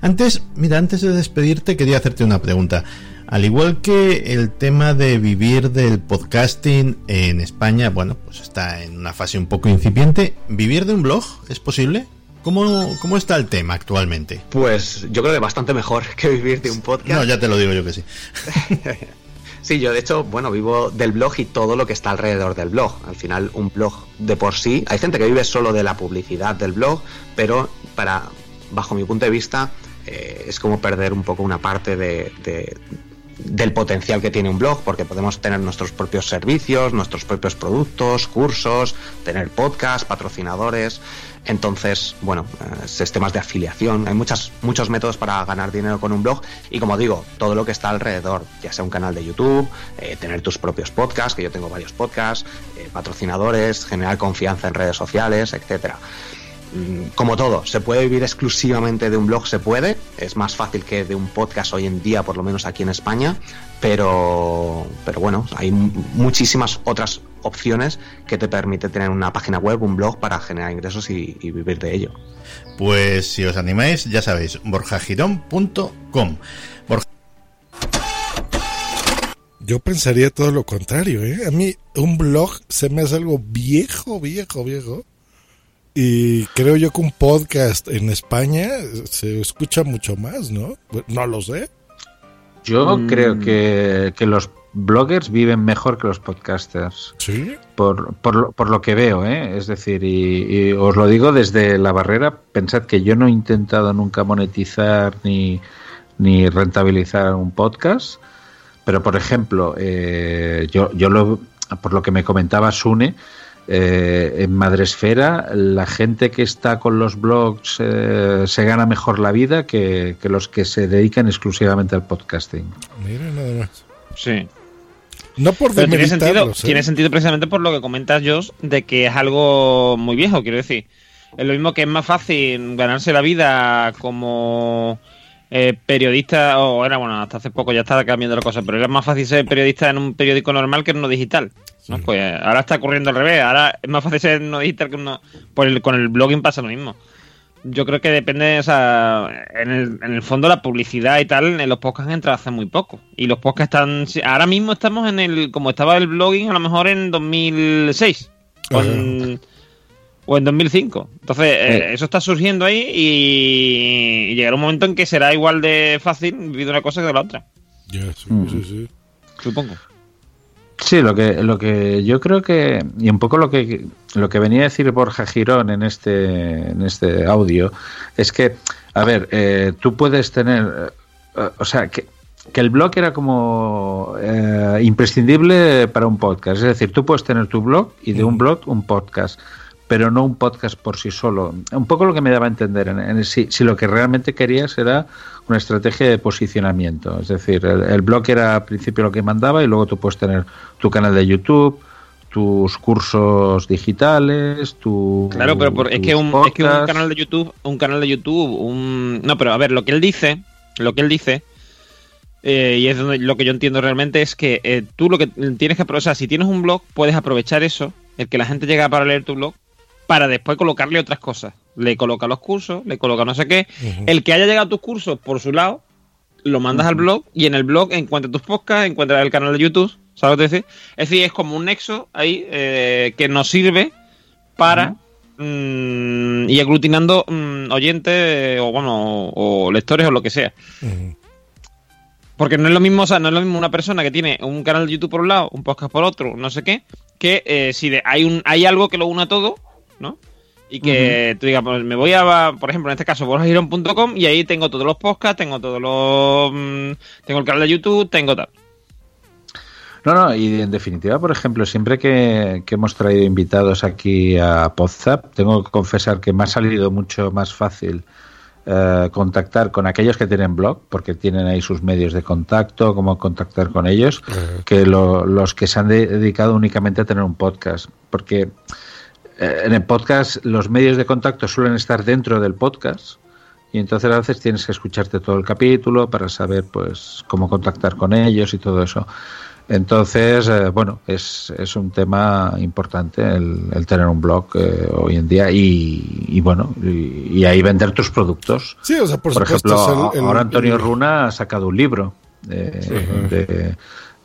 Speaker 23: Antes, mira, antes de despedirte quería hacerte una pregunta. Al igual que el tema de vivir del podcasting en España, bueno, pues está en una fase un poco incipiente. ¿Vivir de un blog es posible? ¿Cómo, cómo está el tema actualmente?
Speaker 22: Pues yo creo que bastante mejor que vivir de un podcast.
Speaker 23: No, ya te lo digo yo que sí.
Speaker 22: Sí, yo de hecho, bueno, vivo del blog y todo lo que está alrededor del blog. Al final, un blog de por sí, hay gente que vive solo de la publicidad del blog, pero para, bajo mi punto de vista, eh, es como perder un poco una parte de, de- del potencial que tiene un blog, porque podemos tener nuestros propios servicios, nuestros propios productos, cursos, tener podcast, patrocinadores. Entonces, bueno, eh, sistemas de afiliación, hay muchas, muchos métodos para ganar dinero con un blog y como digo, todo lo que está alrededor, ya sea un canal de YouTube, eh, tener tus propios podcasts, que yo tengo varios podcasts, eh, patrocinadores, generar confianza en redes sociales, etcétera. Mm, Como todo, se puede vivir exclusivamente de un blog, se puede, es más fácil que de un podcast hoy en día, por lo menos aquí en España, pero, pero bueno, hay mu- muchísimas otras opciones que te permite tener una página web, un blog para generar ingresos y, y vivir de ello.
Speaker 23: Pues si os animáis, ya sabéis, borjagirón.com. Borja-
Speaker 4: Yo pensaría todo lo contrario, ¿eh? A mí un blog se me hace algo viejo, viejo, viejo. Y creo yo que un podcast en España se escucha mucho más, ¿no? No lo sé.
Speaker 2: Yo
Speaker 4: Mm.
Speaker 2: creo que, que los bloggers viven mejor que los podcasters.
Speaker 4: Sí.
Speaker 2: Por, por, lo, por lo que veo, ¿eh? Es decir, y, y os lo digo desde la barrera, pensad que yo no he intentado nunca monetizar ni, ni rentabilizar un podcast, pero por ejemplo, eh, yo, yo lo, por lo que me comentaba Sune, eh, en Madresfera la gente que está con los blogs eh, se gana mejor la vida que, que los que se dedican exclusivamente al podcasting.
Speaker 4: Mira nada más.
Speaker 5: Sí.
Speaker 4: No por
Speaker 5: Pero tiene sentido,
Speaker 4: ¿eh?
Speaker 5: tiene sentido precisamente por lo que comentas, Josh, de que es algo muy viejo, quiero decir. Es lo mismo que es más fácil ganarse la vida como eh, periodista, o era bueno, hasta hace poco ya estaba cambiando la cosa, pero era más fácil ser periodista en un periódico normal que en uno digital. ¿No? Pues ahora está ocurriendo al revés, ahora es más fácil ser uno digital que uno. Pues el- con el blogging pasa lo mismo. Yo creo que depende, o sea, en el, en el fondo la publicidad y tal, en los podcasts entra hace muy poco. Y los podcasts están, sí, ahora mismo estamos en el, como estaba el blogging a lo mejor en 2006 o en, o en 2005. Entonces, eh, eso está surgiendo ahí y, y llegará un momento en que será igual de fácil vivir una cosa que de la otra.
Speaker 4: Ya, sí,
Speaker 2: Mm.
Speaker 4: sí, sí.
Speaker 5: Supongo.
Speaker 2: Sí, lo que, lo que yo creo que, y un poco lo que, lo que venía a decir Borja Girón en este, en este audio, es que, a ver, eh, tú puedes tener, eh, o sea, que que el blog era como eh, imprescindible para un podcast. Es decir, tú puedes tener tu blog y de un blog un podcast, pero no un podcast por sí solo. Un poco lo que me daba a entender, en, en si, si, lo que realmente querías era una estrategia de posicionamiento. Es decir, el, el, blog era al principio lo que mandaba y luego tú puedes tener tu canal de YouTube, tus cursos digitales, tu
Speaker 5: Claro, pero por, es, que un, es que un canal de YouTube, un canal de YouTube, un no, pero a ver, lo que él dice, lo que él dice eh, y es lo que yo entiendo realmente es que eh, tú lo que tienes que o sea, si tienes un blog, puedes aprovechar eso, el que la gente llega para leer tu blog, para después colocarle otras cosas. Le coloca los cursos, le coloca no sé qué. Uh -huh. El que haya llegado a tus cursos por su lado, lo mandas uh -huh. al blog y en el blog encuentra tus podcasts, encuentra el canal de YouTube, ¿sabes lo que decir? Es decir, es como un nexo ahí eh, que nos sirve para uh -huh. y aglutinando mmm, oyentes o bueno o, o, lectores o lo que sea. Porque no es lo mismo, o sea, no es lo mismo una persona que tiene un canal de YouTube por un lado, un podcast por otro, no sé qué, que eh, si de, hay un hay algo que lo una todo, ¿no? Y que uh -huh. tú digas, pues me voy a, por ejemplo, en este caso, borjagirón.com y ahí tengo todos los podcasts, tengo todos los. Mmm, tengo el canal de YouTube, tengo tal.
Speaker 2: No, no, y en definitiva, por ejemplo, siempre que, que hemos traído invitados aquí a Podzap, tengo que confesar que me ha salido mucho más fácil eh, contactar con aquellos que tienen blog, porque tienen ahí sus medios de contacto, cómo contactar con ellos, uh -huh. que lo, los que se han de dedicado únicamente a tener un podcast. Porque eh, en el podcast los medios de contacto suelen estar dentro del podcast y entonces a veces tienes que escucharte todo el capítulo para saber pues cómo contactar con ellos y todo eso. Entonces, eh, bueno, es, es un tema importante el, el tener un blog eh, hoy en día y, y bueno, y, y, ahí vender tus productos.
Speaker 4: Sí, o sea, por,
Speaker 2: por
Speaker 4: supuesto,
Speaker 2: ejemplo,
Speaker 4: el, el,
Speaker 2: ahora Antonio Runa ha sacado un libro eh, sí. de,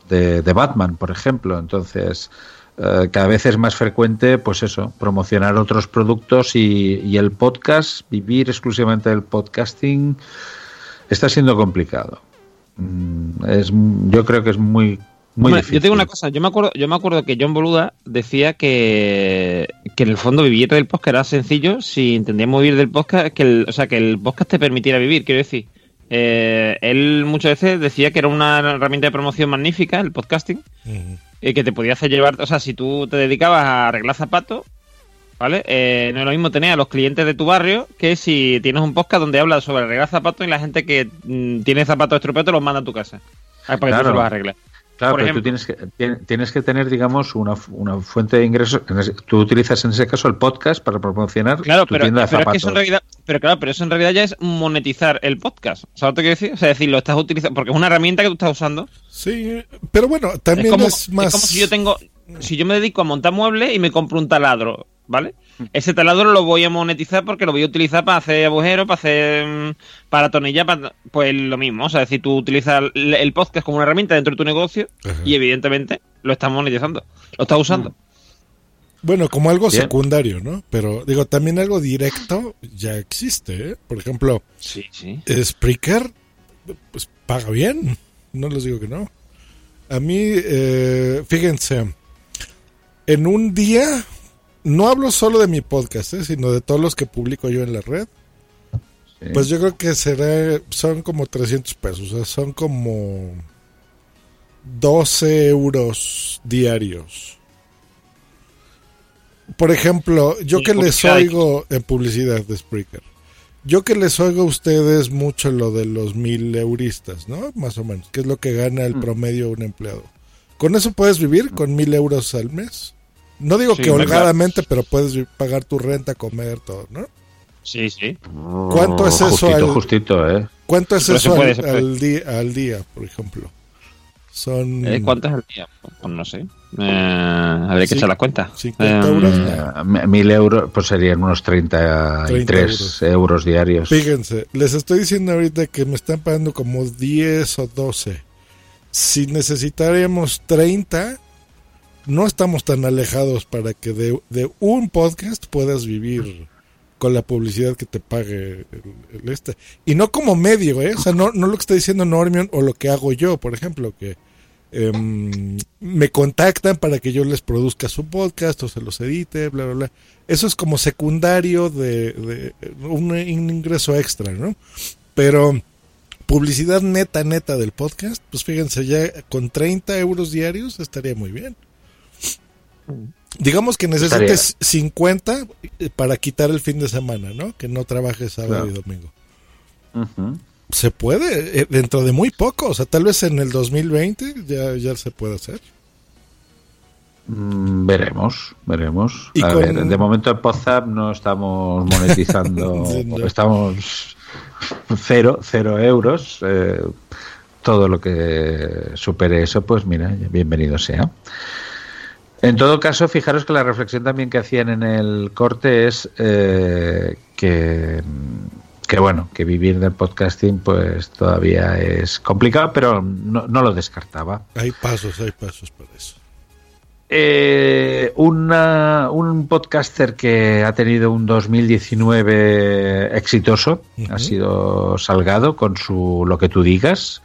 Speaker 2: de, de, Batman, por ejemplo. Entonces, eh, cada vez es más frecuente, pues eso, promocionar otros productos y, y el podcast, vivir exclusivamente del podcasting, está siendo complicado. Mm, Es, yo creo que es muy muy
Speaker 5: yo tengo una cosa, yo me acuerdo, yo me acuerdo que John Boluda decía que, que en el fondo vivir del podcast era sencillo si entendíamos vivir del podcast, que el, o sea que el podcast te permitiera vivir, quiero decir. Eh, él muchas veces decía que era una herramienta de promoción magnífica, el podcasting, uh -huh. y que te podía hacer llevar, o sea, si tú te dedicabas a arreglar zapatos, ¿vale? Eh, no es lo mismo tener a los clientes de tu barrio que si tienes un podcast donde hablas sobre arreglar zapatos y la gente que mmm, tiene zapatos estropeados te los manda a tu casa. Para que
Speaker 2: claro.
Speaker 5: tú se los arregles.
Speaker 2: Claro, pero tú tienes que, tienes que tener, digamos, una, una fuente de ingresos. Tú utilizas en ese caso el podcast para promocionar
Speaker 5: claro,
Speaker 2: tu
Speaker 5: pero,
Speaker 2: tienda de
Speaker 5: pero
Speaker 2: zapatos.
Speaker 5: Es que eso en realidad, pero claro, pero eso en realidad ya es monetizar el podcast. ¿Sabes lo que quiero decir? O sea, es decir, lo estás utilizando, porque es una herramienta que tú estás usando.
Speaker 4: Sí, pero bueno, también
Speaker 5: es, como,
Speaker 4: es más...
Speaker 5: Es como si yo tengo, si yo me dedico a montar muebles y me compro un taladro, ¿vale? Ese taladro lo voy a monetizar porque lo voy a utilizar para hacer agujeros, para hacer mm, para atornillar, para, pues lo mismo. O sea, es decir, tú utilizas el podcast como una herramienta dentro de tu negocio Ajá. y evidentemente lo estás monetizando, lo estás usando.
Speaker 4: Mm. Bueno, como algo Bien. secundario, ¿no? Pero digo, también algo directo ya existe, ¿eh? Por ejemplo,
Speaker 5: sí, sí.
Speaker 4: Spreaker, pues paga bien, no les digo que no. A mí, eh, fíjense, en un día no hablo solo de mi podcast, ¿eh? sino de todos los que publico yo en la red. Sí. Pues yo creo que será, son como 300 pesos, o sea, son como 12 euros diarios. Por ejemplo, yo que les oigo en publicidad de Spreaker, yo que les oigo a ustedes mucho lo de los mil euristas, ¿no? Más o menos, que es lo que gana el mm. promedio un empleado. ¿Con eso puedes vivir? ¿Con mil euros al mes? No digo sí, que holgadamente, pero puedes pagar tu renta, comer, todo, ¿no?
Speaker 5: Sí, sí.
Speaker 4: ¿Cuánto es eso
Speaker 2: justito,
Speaker 4: al,
Speaker 2: justito, eh?
Speaker 4: ¿Cuánto es eso puede, al, al, día, al, día, por ejemplo? Son...
Speaker 5: Eh, ¿Cuánto es al día? Pues no sé. Eh, habría que sí, echar la cuenta.
Speaker 4: 50 euros.
Speaker 2: Eh, mil euros, pues serían unos 33 30 euros. euros. diarios.
Speaker 4: Fíjense, les estoy diciendo ahorita que me están pagando como 10 o 12. Si necesitaríamos 30, no estamos tan alejados para que de, un podcast puedas vivir con la publicidad que te pague el, este. Y no como medio, ¿eh? O sea, no, no lo que está diciendo Normion o lo que hago yo, por ejemplo, que eh, me contactan para que yo les produzca su podcast o se los edite, bla, bla, bla. Eso es como secundario de, de un, un ingreso extra, ¿no? Pero publicidad neta, neta del podcast, pues fíjense, ya con 30 euros diarios estaría muy bien. Digamos que necesites 50 para quitar el fin de semana, ¿no? Que no trabajes sábado y domingo. Se puede, eh, dentro de muy poco, o sea, tal vez en el 2020 ya, ya se puede hacer.
Speaker 2: Mm, veremos, veremos.
Speaker 4: Y
Speaker 2: A
Speaker 4: con-
Speaker 2: ver, de momento en Podzap no estamos monetizando,
Speaker 4: No.
Speaker 2: estamos cero, cero euros. eh, todo lo que supere eso, pues mira, bienvenido sea. En todo caso, fijaros que la reflexión también que hacían en el corte es eh, que, que, bueno, que vivir del podcasting pues todavía es complicado, pero no, no lo descartaba.
Speaker 4: Hay pasos, hay pasos para eso.
Speaker 2: Eh, una- un podcaster que ha tenido un 2019 exitoso ha sido Salgado con su Lo que tú digas,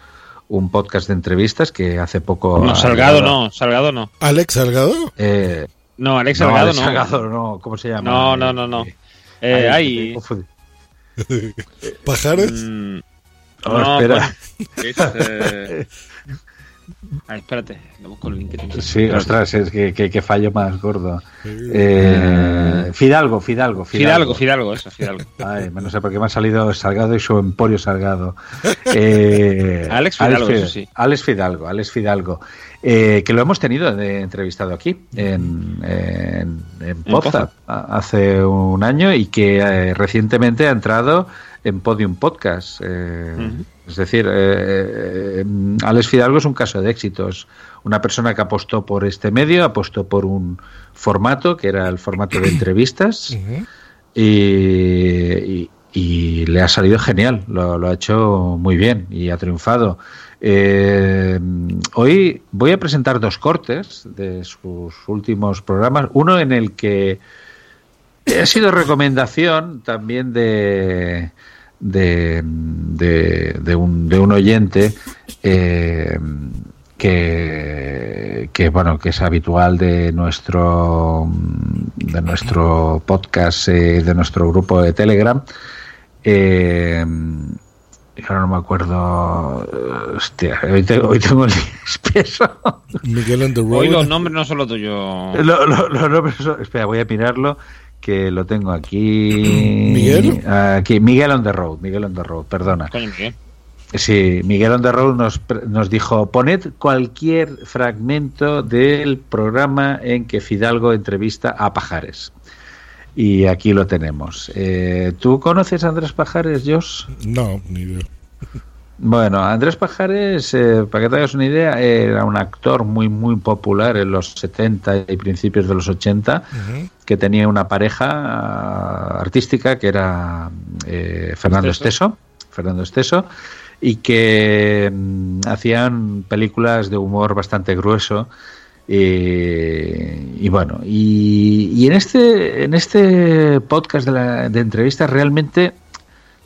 Speaker 2: un podcast de entrevistas que hace poco.
Speaker 5: No, Salgado
Speaker 2: llegado-
Speaker 5: no, Salgado no.
Speaker 4: ¿Alex Salgado?
Speaker 2: Eh,
Speaker 5: No, Alex
Speaker 2: no,
Speaker 5: Salgado
Speaker 2: Alex
Speaker 5: no.
Speaker 2: Salgado no, ¿cómo se llama?
Speaker 5: No, no, no, no.
Speaker 2: Ay,
Speaker 5: Eh, hay.
Speaker 4: ¿Pajares?
Speaker 5: Mm, no,
Speaker 2: espera.
Speaker 5: bueno, ¿qué es? Ay, espérate, lo busco el link que tengo.
Speaker 2: Sí, ostras, es que, que- que fallo más gordo. Eh, Fidalgo, Fidalgo,
Speaker 5: Fidalgo, Fidalgo, eso, Fidalgo.
Speaker 2: Ay, no sé por qué me ha salido Salgado y su Emporio Salgado. Eh,
Speaker 5: Alex Fidalgo,
Speaker 2: Fid-
Speaker 5: eso sí.
Speaker 2: Alex Fidalgo, Alex Fidalgo. Eh, que lo hemos tenido de entrevistado aquí en, en, en hace un año y que eh, recientemente ha entrado en Podium Podcast. Eh, Es decir, eh, eh, Alex Fidalgo es un caso de éxito. Es una persona que apostó por este medio, apostó por un formato que era el formato de entrevistas y, y- y le ha salido genial, lo, lo ha hecho muy bien y ha triunfado. Eh, hoy voy a presentar dos cortes de sus últimos programas, uno en el que ha sido recomendación también de, de, de, de un, de un oyente eh, que, que bueno que es habitual de nuestro de nuestro podcast eh, de nuestro grupo de Telegram eh, ahora no me acuerdo hostia, hoy tengo, hoy tengo el espeso
Speaker 4: Miguel on the road.
Speaker 5: Hoy los nombres no son los tuyos.
Speaker 2: Lo- lo- los nombres son- espera, voy a mirarlo que lo tengo aquí.
Speaker 4: ¿Miguel?
Speaker 2: Aquí, Miguel on the road, Miguel on the road, perdona.
Speaker 5: Coño, Miguel.
Speaker 2: Sí, Miguel on the road nos, pre- nos dijo, poned cualquier fragmento del programa en que Fidalgo entrevista a Pajares. Y aquí lo tenemos. Eh, ¿Tú conoces a Andrés Pajares, Josh?
Speaker 4: No, ni idea.
Speaker 2: Bueno, Andrés Pajares, eh, para que te hagas una idea, era un actor muy, muy popular en los 70 y principios de los 80, que tenía una pareja artística que era eh, Fernando Esteso, Fernando Esteso, y que mm, hacían películas de humor bastante grueso. eh, y bueno, y, y en este en este podcast de, la, de entrevistas realmente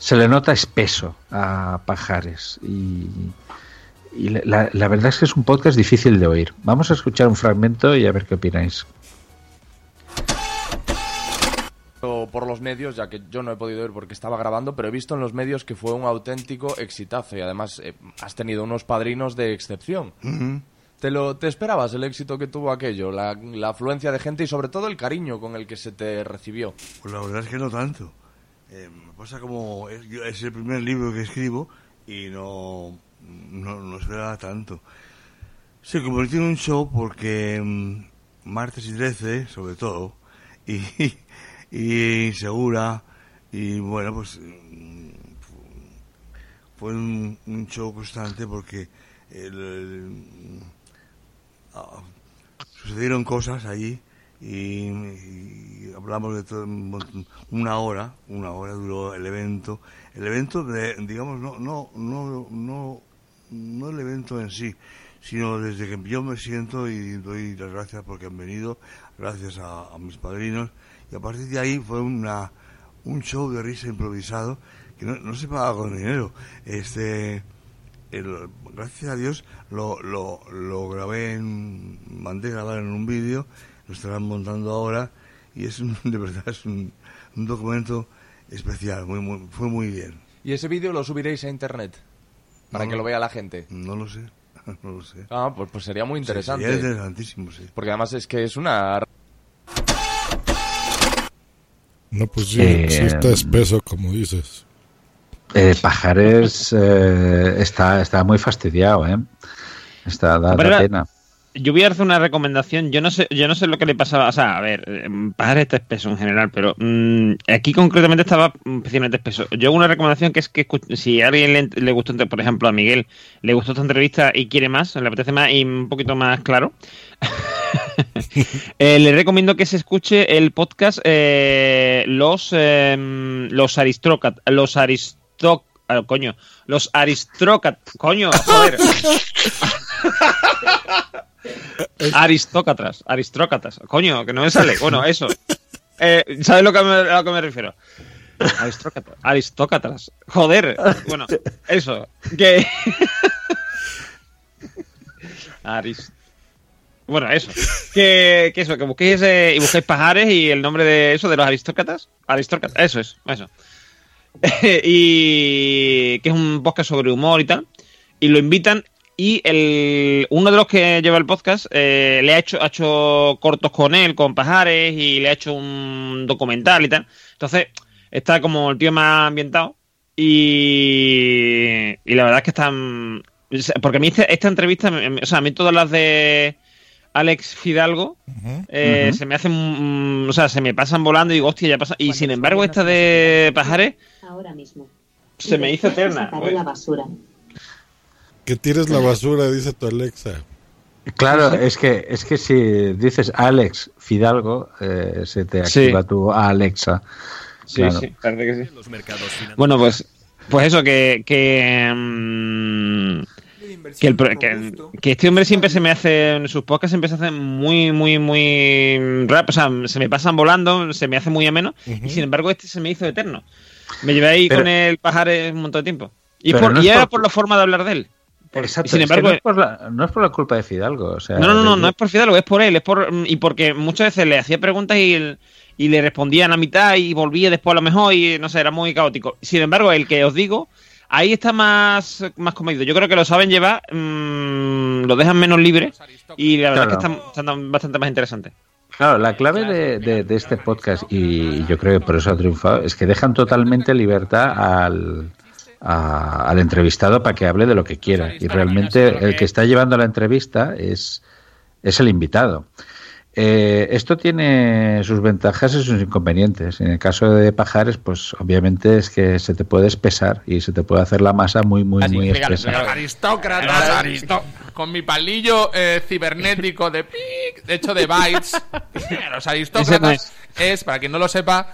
Speaker 2: se le nota espeso a Pajares y, y la- verdad es que es un podcast difícil de oír. Vamos a escuchar un fragmento y a ver qué opináis.
Speaker 24: o por los medios, ya que yo no he podido ir porque estaba grabando, pero he visto en los medios que fue un auténtico exitazo y además eh, has tenido unos padrinos de excepción. ¿Te, lo, ¿Te esperabas el éxito que tuvo aquello, la, la afluencia de gente y sobre todo el cariño con el que se te recibió?
Speaker 25: Pues la verdad es que no tanto. Eh, pasa como es, el primer libro que escribo y no, no, no esperaba tanto. Se convirtió en un show porque mm, martes y 13, sobre todo, y, y Insegura, y bueno, pues mm, fue un, show constante porque el- ah, sucedieron cosas allí y, y hablamos de todo una hora una hora duró el evento. El evento de, digamos no no no no no el evento en sí sino desde que yo me siento y doy las gracias porque han venido gracias a, mis padrinos. Y a partir de ahí fue una un show de risa improvisado que no, no se pagaba con dinero. Este gracias a Dios lo, lo, lo grabé en, mandé grabar en un vídeo, lo estarán montando ahora y es un- de verdad es un, un documento especial, muy, muy, fue muy bien.
Speaker 24: ¿Y ese vídeo lo subiréis a internet? para
Speaker 25: No,
Speaker 24: que lo vea la gente.
Speaker 25: No lo sé, no lo sé.
Speaker 24: Ah, pues, pues sería muy
Speaker 25: Sí,
Speaker 24: interesante.
Speaker 25: sería interesantísimo, sí.
Speaker 24: Porque además es que es una...
Speaker 4: No, pues sí,
Speaker 2: Eh,
Speaker 4: sí está espeso, como dices.
Speaker 2: Eh, Pajares eh, está, está muy fastidiado, ¿eh? Está da, pena.
Speaker 5: Yo voy a hacer una recomendación. Yo no sé, yo no sé lo que le pasaba. O sea, a ver, eh, Pajares está espeso en general, pero mm, aquí concretamente estaba especialmente espeso. Yo hago una recomendación que es que si a alguien le, le gustó, por ejemplo, a Miguel, le gustó esta entrevista y quiere más, le apetece más y un poquito más claro, eh, le recomiendo que se escuche el podcast eh, Los eh, Los Aristócratas. Los Aristoc... ah, coño. Los Aristócratas. Coño, joder. Aristócratas, aristócratas. Coño, que no me sale. Bueno, eso. Eh, ¿Sabes lo que me, a lo que me refiero? Aristócratas. Joder. Bueno, eso. Que. Aris. Bueno, eso. Que, que eso, que busquéis y busquéis pajares y el nombre de eso, de los aristócratas. Aristócratas, eso es, eso. y que es un podcast sobre humor y tal. Y lo invitan. Y el, uno de los que lleva el podcast eh, le ha hecho, ha hecho cortos con él, con pajares, y le ha hecho un documental y tal. Entonces, está como el tío más ambientado. Y, y la verdad es que están. Porque a mí este- esta entrevista, o sea, a mí todas las de Alex Fidalgo eh, se me hacen. mm, o sea, se me pasan volando y digo, hostia, ya pasa. Y sin embargo, esta de pajares
Speaker 26: Ahora mismo.
Speaker 5: se me hizo eterna.
Speaker 26: la basura.
Speaker 4: Que tires la basura, dice tu Alexa.
Speaker 2: Claro, es que, es que si dices Alex Fidalgo, eh, se te
Speaker 5: Sí.
Speaker 2: activa tu Alexa.
Speaker 5: Sí,
Speaker 2: Claro.
Speaker 5: sí, parece que sí. Bueno, pues, pues eso, que, que, mm, que, el que, que este hombre siempre se me hace, en sus podcasts siempre se hacen muy, muy, muy rápido, o sea, se me pasan volando, se me hace muy ameno, y sin embargo este se me hizo eterno. Me llevé ahí
Speaker 2: Pero-
Speaker 5: con el pajar un montón de tiempo. Y, por,
Speaker 2: no
Speaker 5: y
Speaker 2: es
Speaker 5: era
Speaker 2: por-
Speaker 5: por la forma de hablar de él. Por-
Speaker 2: Exacto,
Speaker 5: sin
Speaker 2: es que
Speaker 5: embargo,
Speaker 2: no, es por la, no es por la culpa de Fidalgo. O sea,
Speaker 5: no, no, no, no es por Fidalgo, es por él, es por y porque muchas veces le hacía preguntas y, le respondían a mitad y volvía después a lo mejor y no sé, era muy caótico. Sin embargo, el que os digo, ahí está más, más comedido. Yo creo que lo saben llevar, mm, lo dejan menos libre y la verdad
Speaker 2: Claro.
Speaker 5: es que están, están bastante más interesantes.
Speaker 2: Claro, la clave de, de- de este podcast, y yo creo que por eso ha triunfado, es que dejan totalmente libertad al, a- al entrevistado para que hable de lo que quiera. Y realmente el que está llevando la entrevista es, es el invitado. Eh, esto tiene sus ventajas y sus inconvenientes. En el caso de Pajares, pues obviamente es que se te puede espesar y se te puede hacer la masa muy, muy, muy espesa.
Speaker 27: Los aristócratas, aristó- con mi palillo eh, cibernético de pic, de hecho de bytes. Los aristócratas es, para quien no lo sepa,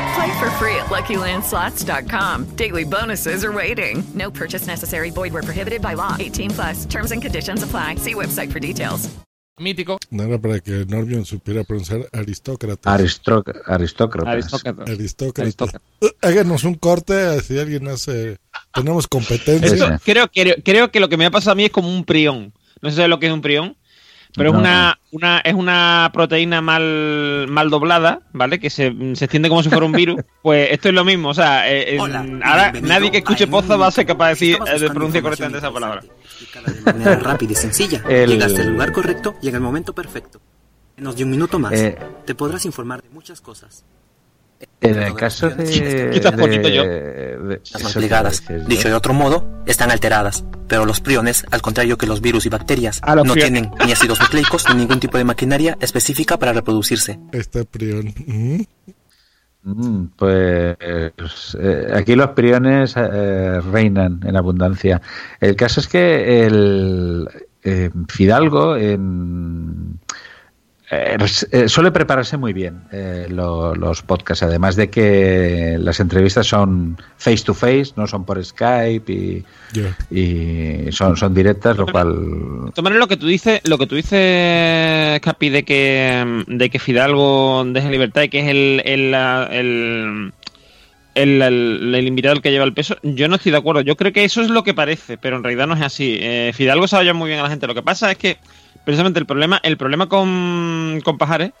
Speaker 17: Play for free at LuckyLandSlots.com. Daily bonuses are waiting.
Speaker 18: No purchase necessary. Void where prohibited by law.
Speaker 17: 18 plus. Terms and conditions apply. See website for details.
Speaker 27: mítico.
Speaker 4: No era para que Norbion supiera pronunciar aristócratas.
Speaker 2: Aristro- aristócratas.
Speaker 5: Aristócratas.
Speaker 4: Aristócratas. Uh, Háganos un corte si alguien hace. Tenemos competencia.
Speaker 5: Esto, creo, creo, creo que lo que me ha pasado a mí es como un prión. No sé lo que es un prión, pero
Speaker 2: No.
Speaker 5: es una, una es una proteína mal, mal doblada, ¿vale? Que se, se extiende como si fuera un virus. Pues esto es lo mismo. O sea, eh, eh, ahora nadie que escuche Poza va a ser capaz de decir eh, de pronunciar correctamente esa palabra.
Speaker 28: de manera rápida y sencilla.
Speaker 2: El-
Speaker 28: Llegaste al lugar correcto y en el momento perfecto. Menos de un minuto más.
Speaker 2: Eh.
Speaker 28: Te podrás informar de muchas cosas.
Speaker 2: En el caso de.
Speaker 5: Quizás poquito yo.
Speaker 2: de-
Speaker 28: Las dicho de otro modo, están alteradas. Pero los priones, al contrario que los virus y bacterias,
Speaker 5: Ah,
Speaker 28: no tienen ni ácidos nucleicos ni ningún tipo de maquinaria específica para reproducirse.
Speaker 4: Está prión. Ujú.
Speaker 2: Mm, Pues eh, aquí los priones eh, reinan en abundancia. El caso es que el eh, Fidalgo en- eh, res- eh, suele prepararse muy bien eh, lo- los podcasts, además de que las entrevistas son face to face, no son por Skype y, son, son directas, lo cual
Speaker 5: maneras, lo que tú dices, lo que tú dices, Capi, de que, de que Fidalgo deje libertad y que es el, el, el, el, el- el invitado el que lleva el peso, yo no estoy de acuerdo. Yo creo que eso es lo que parece, pero en realidad no es así. Eh, Fidalgo sabe ya muy bien a la gente. Lo que pasa es que, precisamente, el problema, el problema con, con Pajares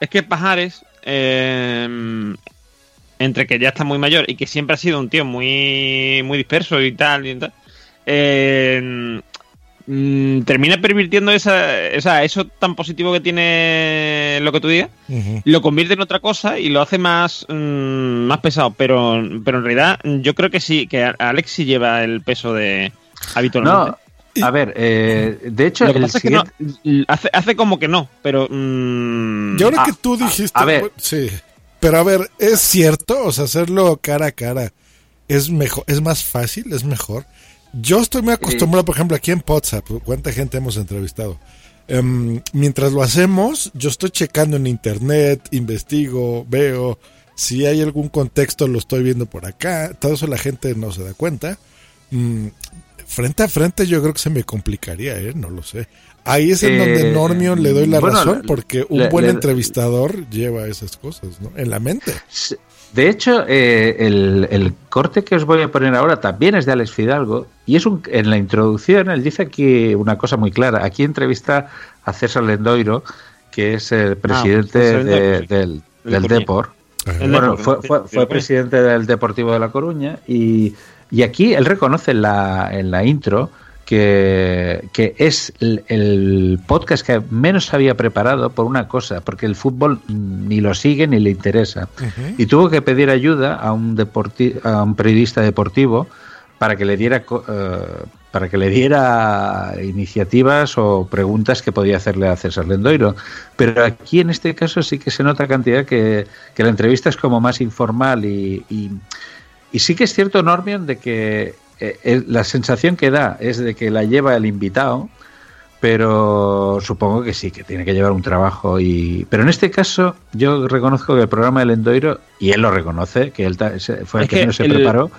Speaker 5: es que Pajares, eh, entre que ya está muy mayor y que siempre ha sido un tío muy, muy disperso y tal, y tal eh, mm, termina pervirtiendo esa, o sea, eso tan positivo que tiene lo que tú digas, lo convierte en otra cosa y lo hace más, mm, más pesado. Pero, pero en realidad yo creo que sí, que Alex sí lleva el peso de habitualmente.
Speaker 2: No, a ver, eh, de hecho,
Speaker 5: Lo que
Speaker 2: el
Speaker 5: pasa
Speaker 2: siguiente-
Speaker 5: es que no, hace, hace como que no, pero... mm,
Speaker 4: Y ahora
Speaker 2: Ah,
Speaker 4: que tú dijiste.
Speaker 2: a ver.
Speaker 4: Sí. Pero a ver, ¿es cierto? O sea, hacerlo cara a cara es mejor, es más fácil, es mejor. Yo estoy muy acostumbrado, por ejemplo, aquí en WhatsApp, ¿cuánta gente hemos entrevistado? Em, mientras lo hacemos, yo estoy checando en internet, investigo, veo si hay algún contexto, lo estoy viendo por acá. Todo eso la gente no se da cuenta. Mm, frente a frente yo creo que se me complicaría, ¿eh? No lo sé. Ahí es en
Speaker 2: Eh,
Speaker 4: donde Normion le doy la
Speaker 2: bueno,
Speaker 4: razón, porque un
Speaker 2: le-
Speaker 4: buen
Speaker 2: le-
Speaker 4: entrevistador lleva esas cosas, ¿no? En la mente.
Speaker 2: De hecho, eh, el, el corte que os voy a poner ahora también es de Alex Fidalgo y es un, en la introducción él dice aquí una cosa muy clara. Aquí entrevista a César Lendoiro, que es el presidente
Speaker 5: César
Speaker 2: de- del,
Speaker 5: El
Speaker 2: del. Depor. Bueno, fue, fue- fue presidente del Deportivo de La Coruña y, y aquí él reconoce en la, en la intro que, que es el, el podcast que menos había preparado por una cosa, porque el fútbol ni lo sigue ni le interesa. Y tuvo que pedir ayuda a un, deporti- a un periodista deportivo para que le diera eh, para que le diera iniciativas o preguntas que podía hacerle a César Lendoiro. Pero aquí en este caso sí que se nota cantidad que, que la entrevista es como más informal y, y, y sí que es cierto, Normion, de que eh, el- la sensación que da es de que la lleva el invitado, pero supongo que sí, que tiene que llevar un trabajo. y Pero en este caso yo reconozco que el programa del Endoiro, y él lo reconoce, que él fue el
Speaker 5: Es
Speaker 2: que
Speaker 5: que
Speaker 2: menos se
Speaker 5: el-
Speaker 2: preparó,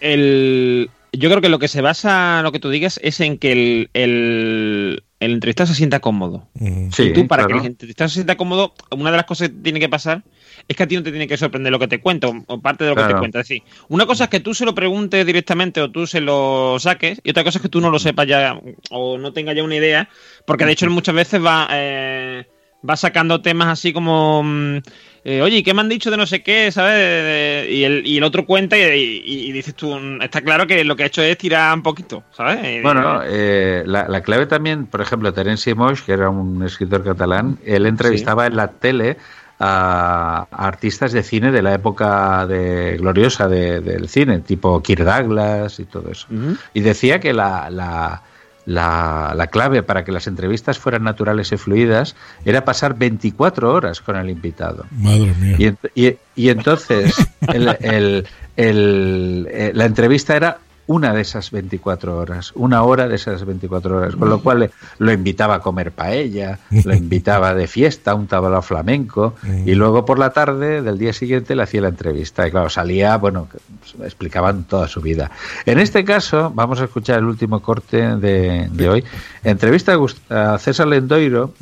Speaker 5: el, yo creo que lo que se basa, lo que tú digas, es en que el, el, el entrevistado se sienta cómodo.
Speaker 2: Sí,
Speaker 5: y tú, para
Speaker 2: claro.
Speaker 5: que el entrevistado se sienta cómodo, una de las cosas que tiene que pasar es que a ti no te tiene que sorprender lo que te cuento, o parte de lo que te cuenta. Es decir, una cosa es que tú se lo preguntes directamente o tú se lo saques, y otra cosa es que tú no lo sepas ya o no tengas ya una idea, porque de hecho él muchas veces va, eh, va sacando temas así como. mm, eh, Oye, ¿y ¿qué me han dicho de no sé qué? ¿Sabes? Y el, y el otro cuenta y, y- y dices tú, mm, está claro que lo que ha hecho es tirar un poquito, ¿sabes?
Speaker 2: Bueno, eh, la, la clave también, por ejemplo, Terence Moix, que era un escritor catalán, él entrevistaba en la tele a, a artistas de cine de la época de gloriosa de- del cine, tipo Kirk Douglas y todo eso. Y decía que la, la, la, la clave para que las entrevistas fueran naturales y fluidas era pasar 24 horas con el invitado.
Speaker 4: Madre mía.
Speaker 2: Y, ent- y- y entonces el- el- el- eh, la entrevista era una de esas 24 horas, una hora de esas 24 horas, con lo cual lo invitaba a comer paella, lo invitaba de fiesta a un tablao flamenco y luego por la tarde del día siguiente le hacía la entrevista. Y claro, salía, bueno, explicaban toda su vida. En este caso, vamos a escuchar el último corte de, de hoy, entrevista a César Lendoiro.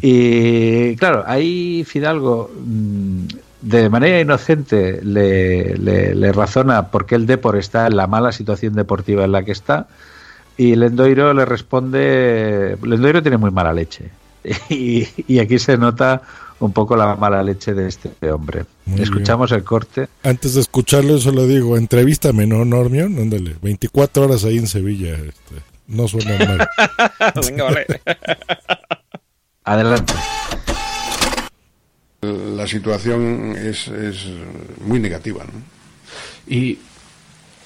Speaker 2: Y claro, ahí Fidalgo mm, de manera inocente le, le- le razona por qué el Depor está en la mala situación deportiva en la que está y Lendoiro le responde, Lendoiro tiene muy mala leche y, y aquí se nota un poco la mala leche de este hombre.
Speaker 4: Muy
Speaker 2: Escuchamos el corte.
Speaker 4: Antes de escucharlo, solo digo, entrevístame, ¿no, Normion? Ándale, 24 horas ahí en Sevilla. este, no suena mal.
Speaker 5: Venga, vale.
Speaker 2: Adelante.
Speaker 29: La situación es, es muy negativa. ¿no?
Speaker 24: Y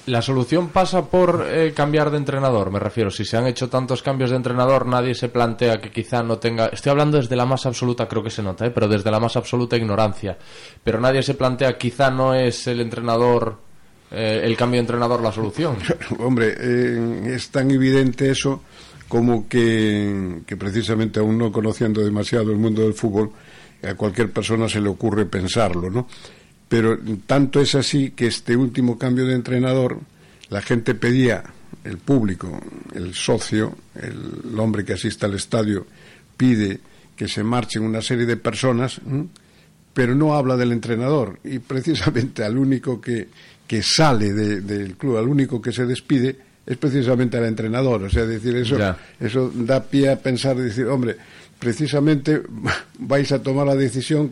Speaker 24: la solución pasa por eh, cambiar de entrenador, me refiero. Si se han hecho tantos cambios de entrenador, nadie se plantea que quizá no tenga. Estoy hablando desde la más absoluta, creo que se nota, ¿eh? pero desde la más absoluta ignorancia. Pero nadie se plantea, quizá no es el entrenador, eh, el cambio de entrenador la solución.
Speaker 29: Hombre, es tan evidente eso como que, que precisamente aún no conociendo demasiado el mundo del fútbol, a cualquier persona se le ocurre pensarlo, ¿no? Pero tanto es así que este último cambio de entrenador, la gente pedía, el público, el socio, el, hombre que asiste al estadio, pide que se marchen una serie de personas, ¿m? pero no habla del entrenador. Y precisamente al único que, que sale de- del club, al único que se despide, es precisamente al entrenador. O sea, decir, eso,
Speaker 24: Ya.
Speaker 29: eso da pie a pensar, decir, hombre, precisamente vais a tomar la decisión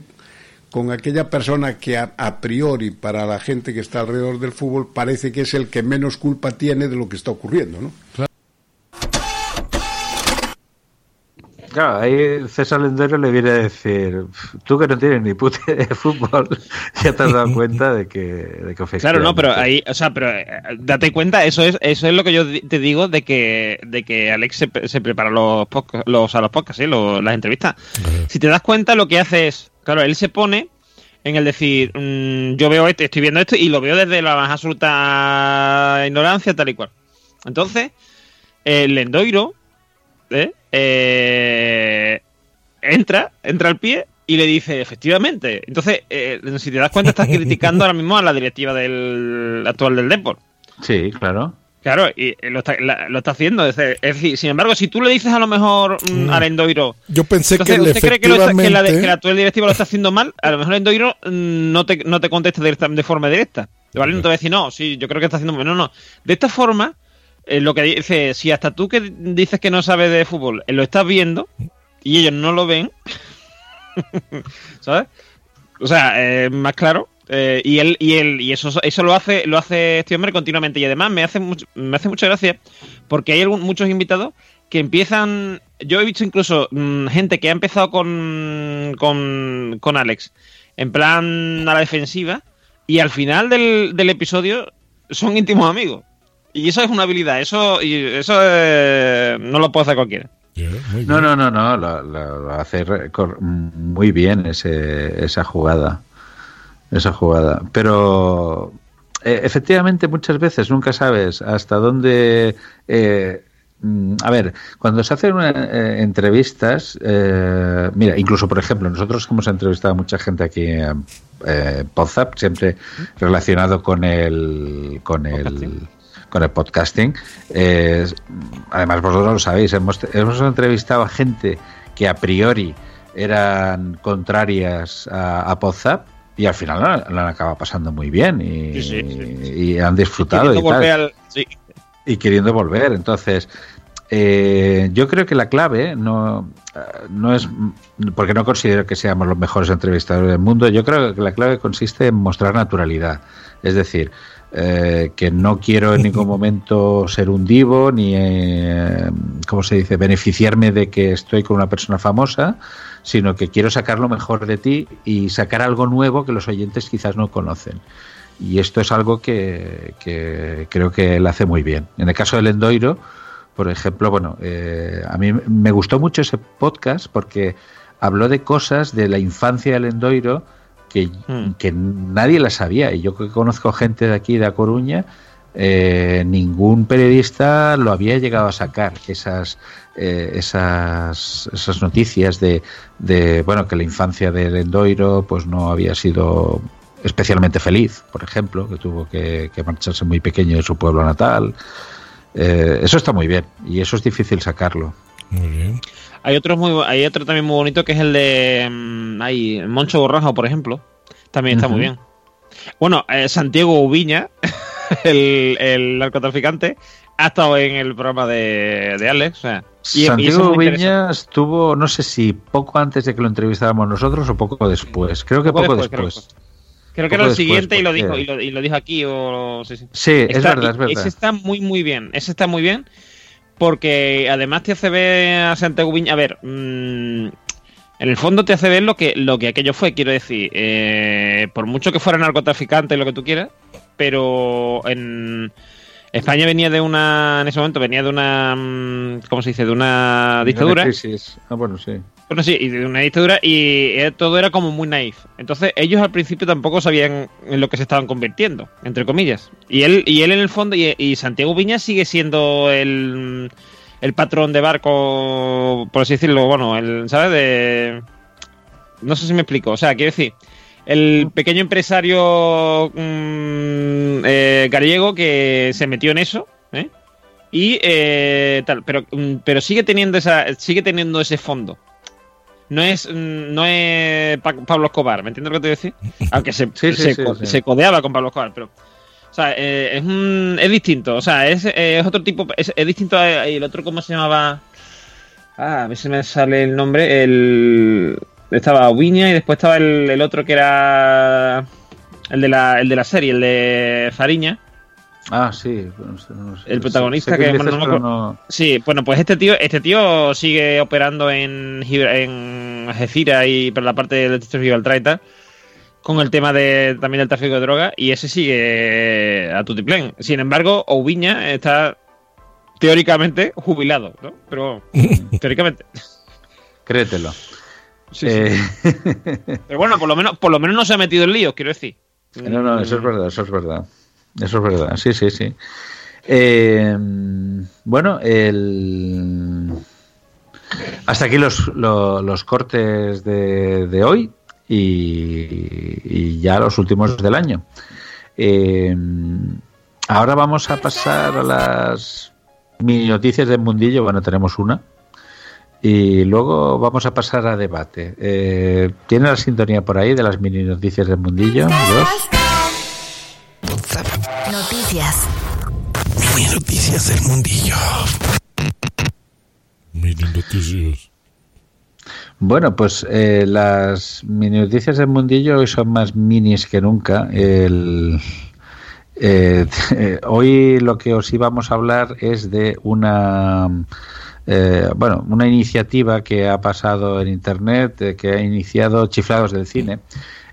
Speaker 29: con aquella persona que a, priori para la gente que está alrededor del fútbol parece que es el que menos culpa tiene de lo que está ocurriendo, ¿no?
Speaker 2: Claro, ahí César Lendero le viene a decir, tú que no tienes ni puta de fútbol, ya te has dado cuenta de que, de que
Speaker 5: Claro, no, pero ahí, o sea, pero eh, date cuenta, eso es, eso es lo que yo te digo de que, de que Alex se, pre- se prepara los los, a los podcasts, ¿sí? los- las entrevistas. Si te das cuenta, lo que hace es, claro, él se pone en el decir, mm, yo veo esto, estoy viendo esto y lo veo desde la más absoluta ignorancia, tal y cual. Entonces, el Lendoiro, ¿eh? Eh, entra, entra al pie y le dice, efectivamente. Entonces, eh, si te das cuenta, estás criticando ahora mismo a la directiva del actual del Deport.
Speaker 2: Sí, claro.
Speaker 5: Claro, y eh, lo está, la- lo está haciendo. Es decir, sin embargo, si tú le dices a lo mejor mm, al Endoiro.
Speaker 4: Yo pensé
Speaker 5: entonces,
Speaker 4: que
Speaker 5: ¿usted cree que, lo está- que la,
Speaker 4: efectivamente-
Speaker 5: que la actual directiva lo está haciendo mal? A lo mejor el Endoiro mm, no te, no te contesta directa- de forma directa. ¿Vale? No te va a decir, no, sí, yo creo que está haciendo mal. No, no. De esta forma, eh, lo que dice, si hasta tú que dices que no sabes de fútbol, eh, lo estás viendo y ellos no lo ven, ¿sabes? O sea, eh, más claro. eh, y él, y él, y eso, eso lo hace, lo hace este hombre continuamente. Y además me hace mucho, me hace mucha gracia porque hay algún- muchos invitados que empiezan. Yo he visto incluso mm, gente que ha empezado con, con, con Alex en plan a la defensiva y al final del, del episodio son íntimos amigos. Y eso es una habilidad, eso, y eso eh, no lo puede hacer cualquiera.
Speaker 2: No, no, no, no, lo, lo- lo hace muy bien ese, esa jugada. Esa jugada. Pero eh, efectivamente muchas veces nunca sabes hasta dónde... eh, mm, a ver, cuando se hacen una- eh, entrevistas, eh, mira, incluso por ejemplo, nosotros hemos entrevistado a mucha gente aquí en eh, Podzap, siempre relacionado con el, con el, con el podcasting. Eh, además, vosotros lo sabéis, hemos, hemos entrevistado a gente que a priori eran contrarias a, a Podzap y al final lo, lo han acabado pasando muy bien y,
Speaker 5: Sí, sí, sí,
Speaker 2: y han disfrutado y
Speaker 5: Queriendo
Speaker 2: tal
Speaker 5: volver al-
Speaker 2: y queriendo volver. Entonces, eh, yo creo que la clave no, no es, porque no considero que seamos los mejores entrevistadores del mundo, yo creo que la clave consiste en mostrar naturalidad. Es decir, eh, que no quiero en ningún momento ser un divo ni, eh, ¿cómo se dice?, beneficiarme de que estoy con una persona famosa, sino que quiero sacar lo mejor de ti y sacar algo nuevo que los oyentes quizás no conocen. Y esto es algo que, creo que él hace muy bien. En el caso del Endoiro, por ejemplo, bueno, eh, a mí me gustó mucho ese podcast porque habló de cosas de la infancia del Endoiro que, que nadie la sabía. Y yo que conozco gente de aquí, de A Coruña, eh, ningún periodista lo había llegado a sacar esas eh, esas, esas noticias de, de bueno que la infancia del Endoiro pues no había sido especialmente feliz por ejemplo que tuvo que, que marcharse muy pequeño de su pueblo natal Eh, eso está muy bien y eso es difícil sacarlo
Speaker 4: Muy bien.
Speaker 5: Hay otro, muy, hay otro también muy bonito que es el de mm, ay, Moncho Borrajo, por ejemplo. También está muy bien. Bueno, eh, Santiago Ubiña, el, el narcotraficante, ha estado en el programa de, de Alex. o sea, y- y
Speaker 2: Santiago
Speaker 5: interesante.
Speaker 2: Viña estuvo no sé si poco antes de que lo entrevistáramos nosotros o poco después creo que
Speaker 5: Poco
Speaker 2: poco,
Speaker 5: después,
Speaker 2: después,
Speaker 5: Creo que era el
Speaker 2: después,
Speaker 5: siguiente y, lo dijo, y, lo, y lo dijo aquí. O, sí, sí.
Speaker 2: Sí, es
Speaker 5: Está-
Speaker 2: verdad, es
Speaker 5: y-
Speaker 2: verdad.
Speaker 5: Ese está muy, muy bien. Ese está muy bien porque además te hace ver a Santiago Viña. A ver, mm, En el fondo te hace ver lo que, lo que aquello fue, quiero decir, eh, por mucho que fuera narcotraficante, lo que tú quieras, pero en España venía de una, en ese momento venía de una, mm, ¿cómo se dice? De una dictadura.
Speaker 2: crisis. Ah, bueno, sí.
Speaker 5: Bueno, sí, y de una dictadura y eh, todo era como muy naif. Entonces ellos al principio tampoco sabían en lo que se estaban convirtiendo, entre comillas. Y él, y él en el fondo, y, Santiago Viña sigue siendo el, el patrón de barco, por así decirlo, bueno, el, ¿sabes? De... No sé si me explico. O sea, quiero decir, el pequeño empresario mm, eh, gallego que se metió en eso, ¿eh? Y eh, tal, pero, mm, pero sigue teniendo esa, sigue teniendo ese fondo. No es, mm, no es Pa- Pablo Escobar, ¿me entiendes lo que te voy a decir? Aunque se,
Speaker 2: Sí, sí,
Speaker 5: se,
Speaker 2: sí,
Speaker 5: codeaba con Pablo Escobar, pero. O sea, eh, es, un- es distinto. O sea, es, eh, es otro tipo. Es, es distinto a- y el otro, ¿cómo se llamaba? Ah, a ver si me sale el nombre. El. Estaba Viña y después estaba el, el otro que era. El de, la, el de la serie, el de Fariña.
Speaker 2: Ah, sí. no sé, no sé.
Speaker 5: El protagonista que,
Speaker 2: dices,
Speaker 5: no
Speaker 2: no-
Speaker 5: Sí, bueno, pues este tío, este tío sigue operando en, en y por la parte del distrito de Gibraltar y tal, con el tema de también del tráfico de droga, y ese sigue a tutiplén. Sin embargo, Oubiña está teóricamente jubilado, ¿no? Pero teóricamente.
Speaker 2: Créetelo.
Speaker 5: Sí,
Speaker 2: Eh,
Speaker 5: Pero bueno, por lo menos, por lo menos no se ha metido en líos, quiero decir.
Speaker 2: No, no, eso es verdad, eso es verdad. Eso es verdad, sí, sí, sí. Eh, bueno, el... hasta aquí los, lo- los cortes de, de hoy y, y ya los últimos del año. Eh, ahora vamos a pasar a las mini noticias del mundillo. Bueno, tenemos una. Y luego vamos a pasar a debate. Eh, ¿Tiene la sintonía por ahí de las mini noticias del mundillo? Dos.
Speaker 26: Noticias.
Speaker 4: Mini noticias del mundillo. Mini noticias.
Speaker 2: Bueno, pues eh, las mini noticias del mundillo hoy son más minis que nunca. El, eh, hoy lo que os íbamos a hablar es de una eh, bueno una iniciativa que ha pasado en internet eh, que ha iniciado Chiflados del cine.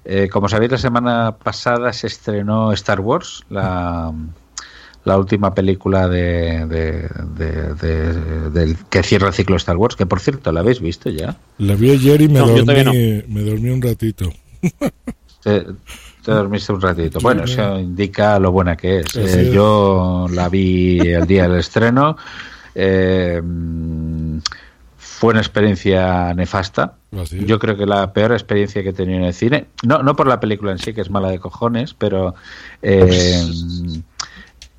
Speaker 2: Eh, como sabéis la semana pasada se estrenó Star Wars la la última película de, de- de- de- del que cierra el ciclo Star Wars, que por cierto, ¿la habéis visto ya?
Speaker 4: La vi ayer y me,
Speaker 2: No,
Speaker 4: dormí, me dormí un ratito.
Speaker 2: Te, te dormiste un ratito. Bueno, eso indica lo buena que es. Eh,
Speaker 4: es.
Speaker 2: yo la vi el día del estreno. Eh, fue una experiencia nefasta.
Speaker 4: Es.
Speaker 2: Yo creo que la peor experiencia que he tenido en el cine. No, no por la película en sí, que es mala de cojones, pero. eh,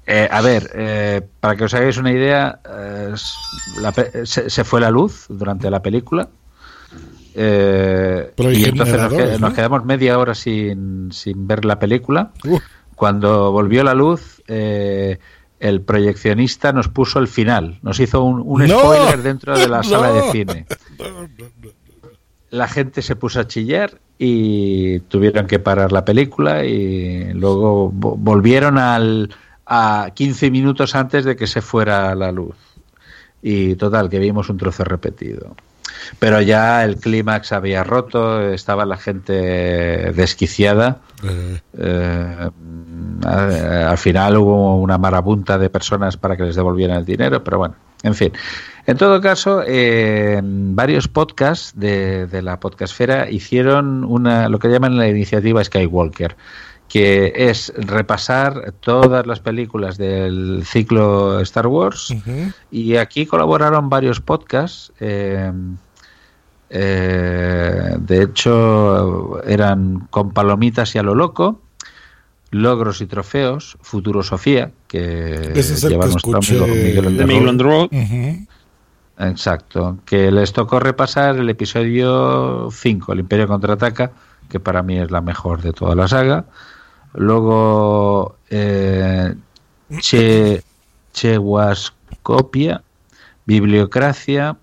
Speaker 2: eh, a ver, eh, para que os hagáis una idea, la se, se fue la luz durante la película.
Speaker 4: Pero
Speaker 2: y entonces nos,
Speaker 4: generadores,
Speaker 2: que- nos
Speaker 4: ¿no?
Speaker 2: quedamos media hora sin, sin ver la película.
Speaker 4: Uh.
Speaker 2: Cuando volvió la luz, el proyeccionista nos puso el final. Nos hizo un, un
Speaker 4: ¡No!
Speaker 2: spoiler dentro de la
Speaker 4: No.
Speaker 2: sala de cine. La gente se puso a chillar y tuvieron que parar la película y luego vo- volvieron al, a 15 minutos antes de que se fuera la luz. Y total, que vimos un trozo repetido. Pero ya el clímax había roto, estaba la gente desquiciada.
Speaker 4: Eh,
Speaker 2: Eh, al final hubo una marabunta de personas para que les devolvieran el dinero, pero bueno, en fin. En todo caso, eh, varios podcasts de, de la podcastfera hicieron una, lo que llaman la iniciativa Skywalker, que es repasar todas las películas del ciclo Star Wars y aquí colaboraron varios podcasts. eh, eh, de hecho, eran con palomitas y a lo loco, logros y trofeos, Futuro Sofía, que
Speaker 4: Ese es el
Speaker 2: lleva
Speaker 4: que
Speaker 2: nuestro amigo Miguel
Speaker 5: De Miguel.
Speaker 2: Exacto, que les tocó repasar el episodio 5, El Imperio contraataca, que para mí es la mejor de toda la saga. Luego, eh, che, Chewascopia, Bibliocracia,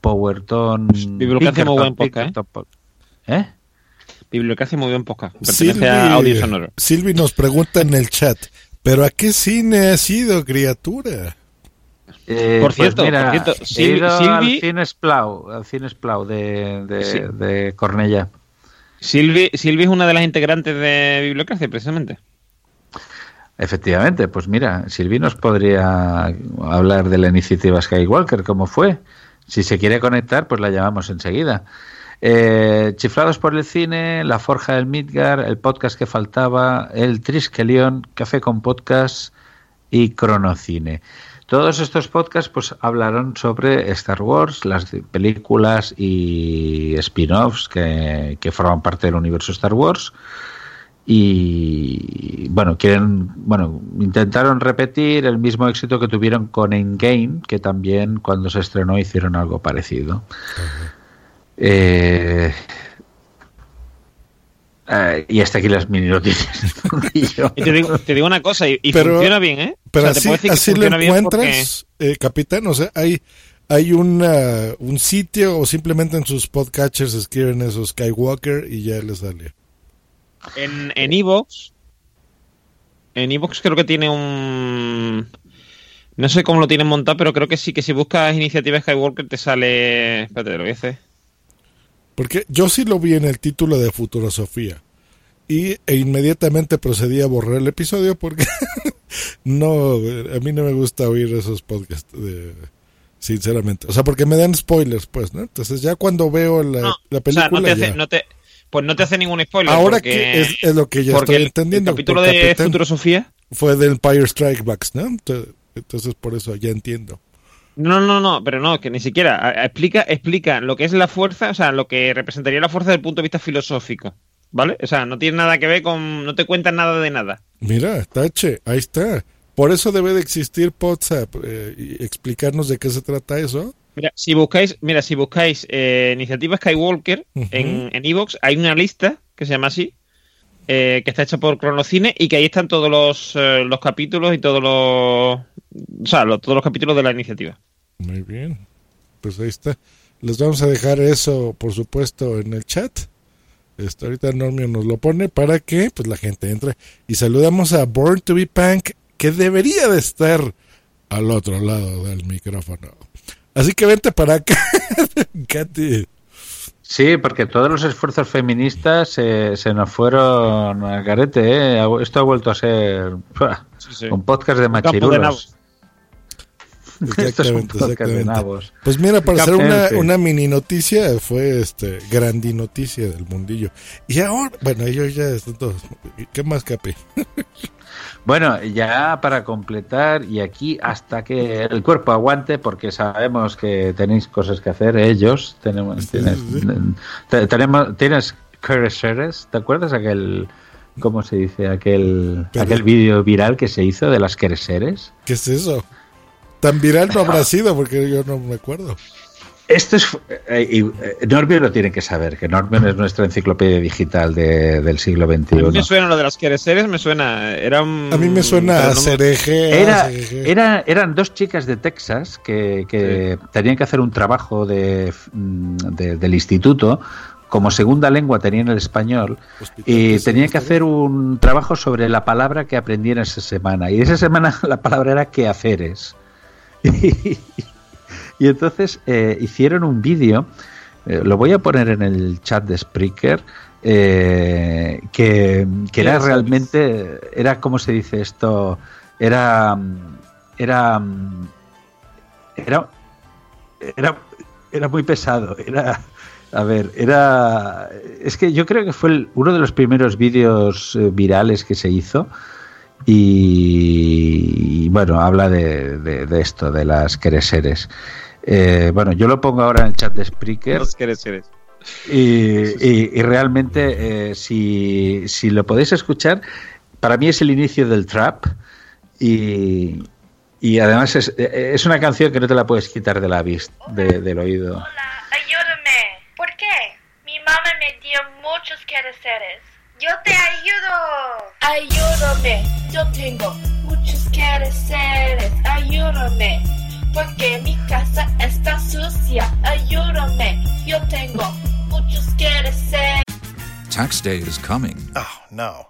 Speaker 2: Powerton.
Speaker 5: Bibliocracia muy buen
Speaker 2: Pinkerton,
Speaker 5: podcast,
Speaker 2: ¿eh?
Speaker 5: Bibliocracia muy buen podcast. Pertenece
Speaker 4: Silvi,
Speaker 5: a Audio Sonoro.
Speaker 4: Silvi nos pregunta en el chat, ¿pero a qué cine has ido, criatura?
Speaker 2: Eh,
Speaker 5: Por
Speaker 2: pues
Speaker 5: cierto,
Speaker 2: mira,
Speaker 5: por cierto,
Speaker 2: he
Speaker 5: Silvi-
Speaker 2: ido
Speaker 5: Silvi-
Speaker 2: al Cine Splau, al Cine Splau de, de,
Speaker 5: Sí.
Speaker 2: de Cornellá.
Speaker 5: Silvi, Silvi es una de las integrantes de Bibliocracia, precisamente.
Speaker 2: Efectivamente, pues mira, Silvi nos podría hablar de la iniciativa Skywalker, cómo fue. Si se quiere conectar, pues la llamamos enseguida. Eh, Chiflados por el cine, La Forja del Midgar, el podcast que faltaba, el Triskelion, Café con Podcast y Cronocine. Todos estos podcasts pues hablaron sobre Star Wars, las películas y spin-offs que, que forman parte del universo Star Wars. Y bueno quieren bueno intentaron repetir el mismo éxito que tuvieron con Endgame que también cuando se estrenó hicieron algo parecido Eh, eh, y hasta aquí las mini noticias
Speaker 5: Y te digo, te digo una cosa, y, y
Speaker 4: Pero-
Speaker 5: funciona bien, ¿eh?
Speaker 4: Pero
Speaker 5: O sea, te
Speaker 4: así,
Speaker 5: decir
Speaker 4: así lo encuentras, eh, capitán. O sea, hay, hay una, un sitio o simplemente en sus podcatchers escriben eso Skywalker y ya les sale.
Speaker 5: en en Evox, en Evox creo que tiene un... No sé cómo lo tienen montado, pero creo que sí, que si buscas iniciativa Skywalker te sale... Espérate, lo voy a hacer.
Speaker 4: Porque yo sí lo vi en el título de Futurosofía. Y e inmediatamente procedí a borrar el episodio porque no, a mí no me gusta oír esos podcasts, de- sinceramente. O sea, porque me dan spoilers, pues, ¿no? Entonces ya cuando veo la, la
Speaker 5: O sea,
Speaker 4: película...
Speaker 5: no te hace,
Speaker 4: ya.
Speaker 5: no te- pues no te hace ningún spoiler.
Speaker 4: Ahora
Speaker 5: porque-
Speaker 4: que es, es lo que ya
Speaker 5: porque
Speaker 4: estoy
Speaker 5: el-
Speaker 4: entendiendo.
Speaker 5: El capítulo de Futurosofía...
Speaker 4: Fue de Empire Strike Backs, ¿no? Ento- Entonces por eso ya entiendo.
Speaker 5: No, no, no, pero no, que ni siquiera. Explica, explica lo que es la fuerza, o sea, lo que representaría la fuerza desde el punto de vista filosófico. ¿Vale? O sea, no tiene nada que ver con. No te cuentan nada de nada.
Speaker 4: Mira, tache, ahí está. Por eso debe de existir WhatsApp eh, y explicarnos de qué se trata eso.
Speaker 5: Mira, si buscáis, mira, si buscáis eh, iniciativa Skywalker
Speaker 4: Ujú.
Speaker 5: en, en Evox, hay una lista que se llama así, eh, que está hecha por Cronocine y que ahí están todos los, eh, los capítulos y todos los. O sea, los- todos los capítulos de la iniciativa.
Speaker 4: Muy bien. Pues ahí está. Les vamos a dejar eso, por supuesto, en el chat. Esto ahorita Normio nos lo pone para que pues la gente entre. Y saludamos a Born to be Punk, que debería de estar al otro lado del micrófono. Así que vente para acá, Katy.
Speaker 2: Sí, porque todos los esfuerzos feministas eh, se nos fueron al garete. ¿eh? Esto ha vuelto a ser un podcast de machirulos. Esto es un
Speaker 4: Exactamente, exactamente. Pues mira, para hacer una, una mini noticia, fue este grandi noticia del mundillo. Y ahora, bueno, ellos ya están todos. ¿Qué más, Capi?
Speaker 2: Bueno, ya para completar, y aquí hasta que el cuerpo aguante, porque sabemos que tenéis cosas que hacer, ellos, tenemos, tienes, te- tenemos, tienes ¿te acuerdas aquel, cómo se dice, aquel,
Speaker 4: Pero-
Speaker 2: aquel vídeo viral que se hizo de las Kereseres?
Speaker 4: ¿Qué es eso? Tan viral no habrá sido porque yo no me acuerdo.
Speaker 2: Esto es. eh, y, eh, Norman lo tiene que saber, que Norman es nuestra enciclopedia digital de- del siglo
Speaker 5: A mí me
Speaker 2: XXI.
Speaker 5: suena lo de las seres, me suena. Era un-
Speaker 4: A mí me suena a cereje.
Speaker 2: Era,
Speaker 4: a cereje.
Speaker 2: era, eran dos chicas de Texas que, que tenían que hacer un trabajo de, mm, de- del instituto. Como segunda lengua tenían el español y tenían que hacer un trabajo sobre la palabra que aprendieron esa semana. Y esa semana la palabra era quehaceres. Y, entonces eh, hicieron un vídeo, eh, lo voy a poner en el chat de Spreaker, eh, que, que era realmente, era, ¿cómo se dice esto? Era, era, era, era, era muy pesado, era, a ver, era, es que yo creo que fue el- uno de los primeros vídeos virales que se hizo y, y, bueno, habla de, de- de esto, de las quereseres. Eh, bueno, yo lo pongo ahora en el chat de Spreaker.
Speaker 5: Los quereseres.
Speaker 2: Y, y- y realmente, eh, si, si lo podéis escuchar, para mí es el inicio del trap. Y, y además es, eh, es una canción que no te la puedes quitar de la vista, de- del oído.
Speaker 26: Ayúdame. ¿Por qué? Mi mamá me dio muchos quehaceres. Yo te ayudo. Ayúdame. Yo tengo muchos quehaceres. Ayúdame. Porque mi casa está sucia. Ayúdame. Yo tengo muchos quehaceres.
Speaker 30: Tax day is coming.
Speaker 31: Oh, no.